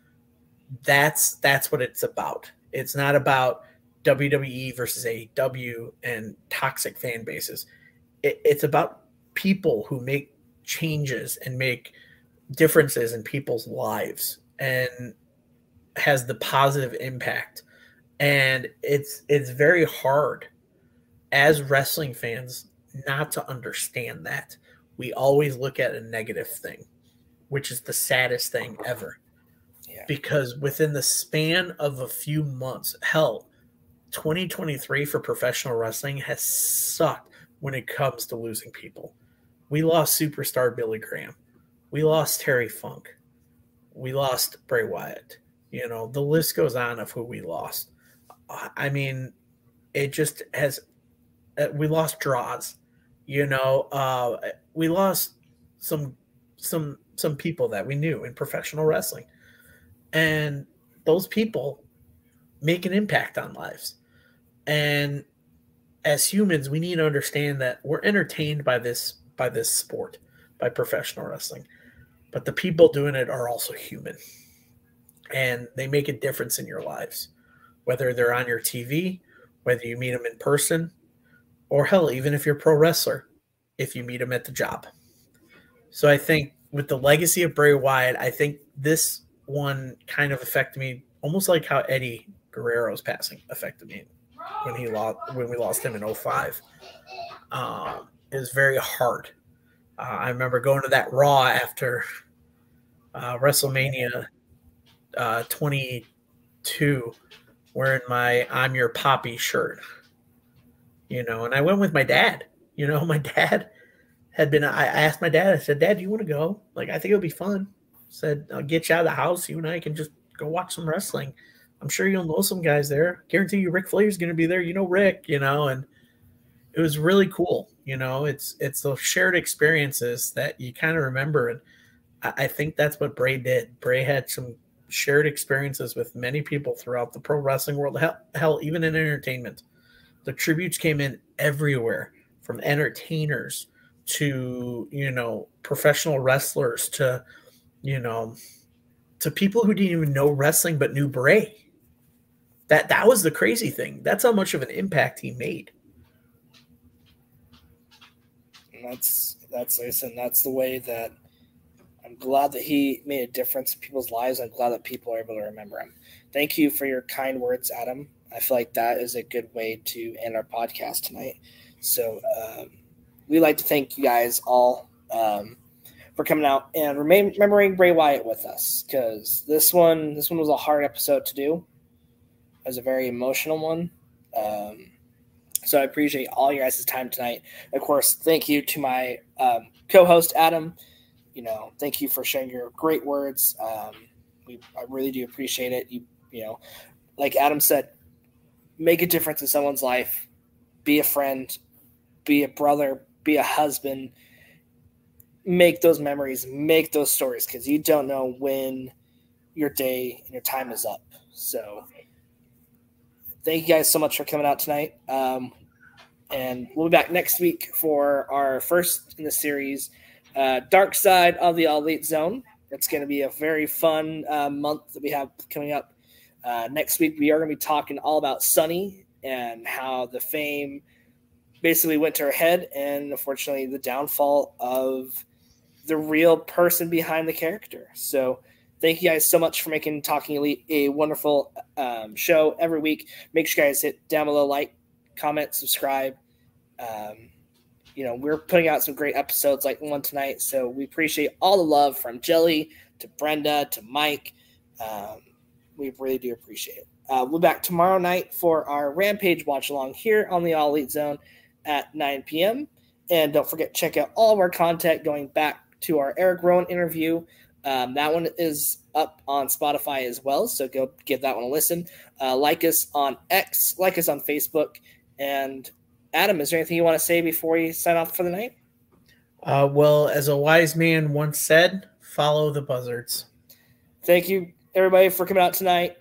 B: That's that's what it's about. It's not about WWE versus AEW and toxic fan bases. It, it's about people who make changes and make differences in people's lives and has the positive impact. And it's it's very hard as wrestling fans not to understand that. We always look at a negative thing, which is the saddest thing ever. Yeah. Because within the span of a few months, hell, 2023 for professional wrestling has sucked when it comes to losing people. We lost superstar Billy Graham. We lost Terry Funk. We lost Bray Wyatt. You know, the list goes on of who we lost. I mean, it just has, uh, we lost draws. You know, uh, we lost some, some, some people that we knew in professional wrestling. And those people make an impact on lives. And as humans, we need to understand that we're entertained by this by this sport, by professional wrestling. But the people doing it are also human. And they make a difference in your lives. whether they're on your TV, whether you meet them in person, or hell, even if you're pro wrestler, if you meet them at the job. So I think with the legacy of Bray Wyatt, I think this one kind of affected me almost like how Eddie Guerrero's passing affected me when he lost when we lost him in 05. Um, it was very hard. Uh, I remember going to that Raw after uh, WrestleMania uh, 22 wearing my I'm Your Poppy shirt. You know, and I went with my dad. You know, my dad had been, I asked my dad, I said, Dad, do you want to go? Like, I think it'll be fun. Said, I'll get you out of the house. You and I can just go watch some wrestling. I'm sure you'll know some guys there. Guarantee you Ric Flair's going to be there. You know Ric, you know, and it was really cool. You know, it's it's those shared experiences that you kind of remember, and I, I think that's what Bray did. Bray had some shared experiences with many people throughout the pro wrestling world. Hell, hell, even in entertainment, the tributes came in everywhere, from entertainers to you know professional wrestlers to you know to people who didn't even know wrestling but knew Bray. That that was the crazy thing. That's how much of an impact he made.
A: And that's that's like I said, that's the way that I'm glad that he made a difference in people's lives. I'm glad that people are able to remember him. Thank you for your kind words, Adam. I feel like that is a good way to end our podcast tonight. So um, we like to thank you guys all um, for coming out and remembering Bray Wyatt with us because this one this one was a hard episode to do. Was a very emotional one. Um, so I appreciate all your guys' time tonight. Of course, thank you to my um, co-host Adam. You know, thank you for sharing your great words. Um, we I really do appreciate it. You you know, like Adam said, make a difference in someone's life. Be a friend. Be a brother. Be a husband. Make those memories. Make those stories because you don't know when your day and your time is up. So thank you guys so much for coming out tonight. Um, and we'll be back next week for our first in the series, uh, Dark Side of the Elite Zone. It's going to be a very fun uh, month that we have coming up. Uh, next week, we are going to be talking all about Sunny and how the fame basically went to her head, and unfortunately, the downfall of the real person behind the character. So, thank you guys so much for making Talking Elite a wonderful um, show every week. Make sure you guys hit down below, like, comment, subscribe. Um, you know, we're putting out some great episodes like one tonight. So we appreciate all the love from Jelly to Brenda to Mike. Um, we really do appreciate it. Uh, we'll be back tomorrow night for our Rampage watch along here on the All Elite Zone at 9 p.m. And don't forget, check out all of our content going back to our Eric Rowan interview. Um, that one is up on Spotify as well. So go give that one a listen. Uh, like us on X, like us on Facebook, and Adam, is there anything you want to say before you sign off for the night?
B: Uh, well, as a wise man once said, follow the buzzards.
A: Thank you, everybody, for coming out tonight.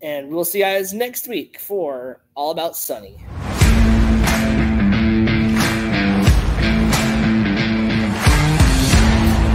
A: And we'll see you guys next week for All About Sunny.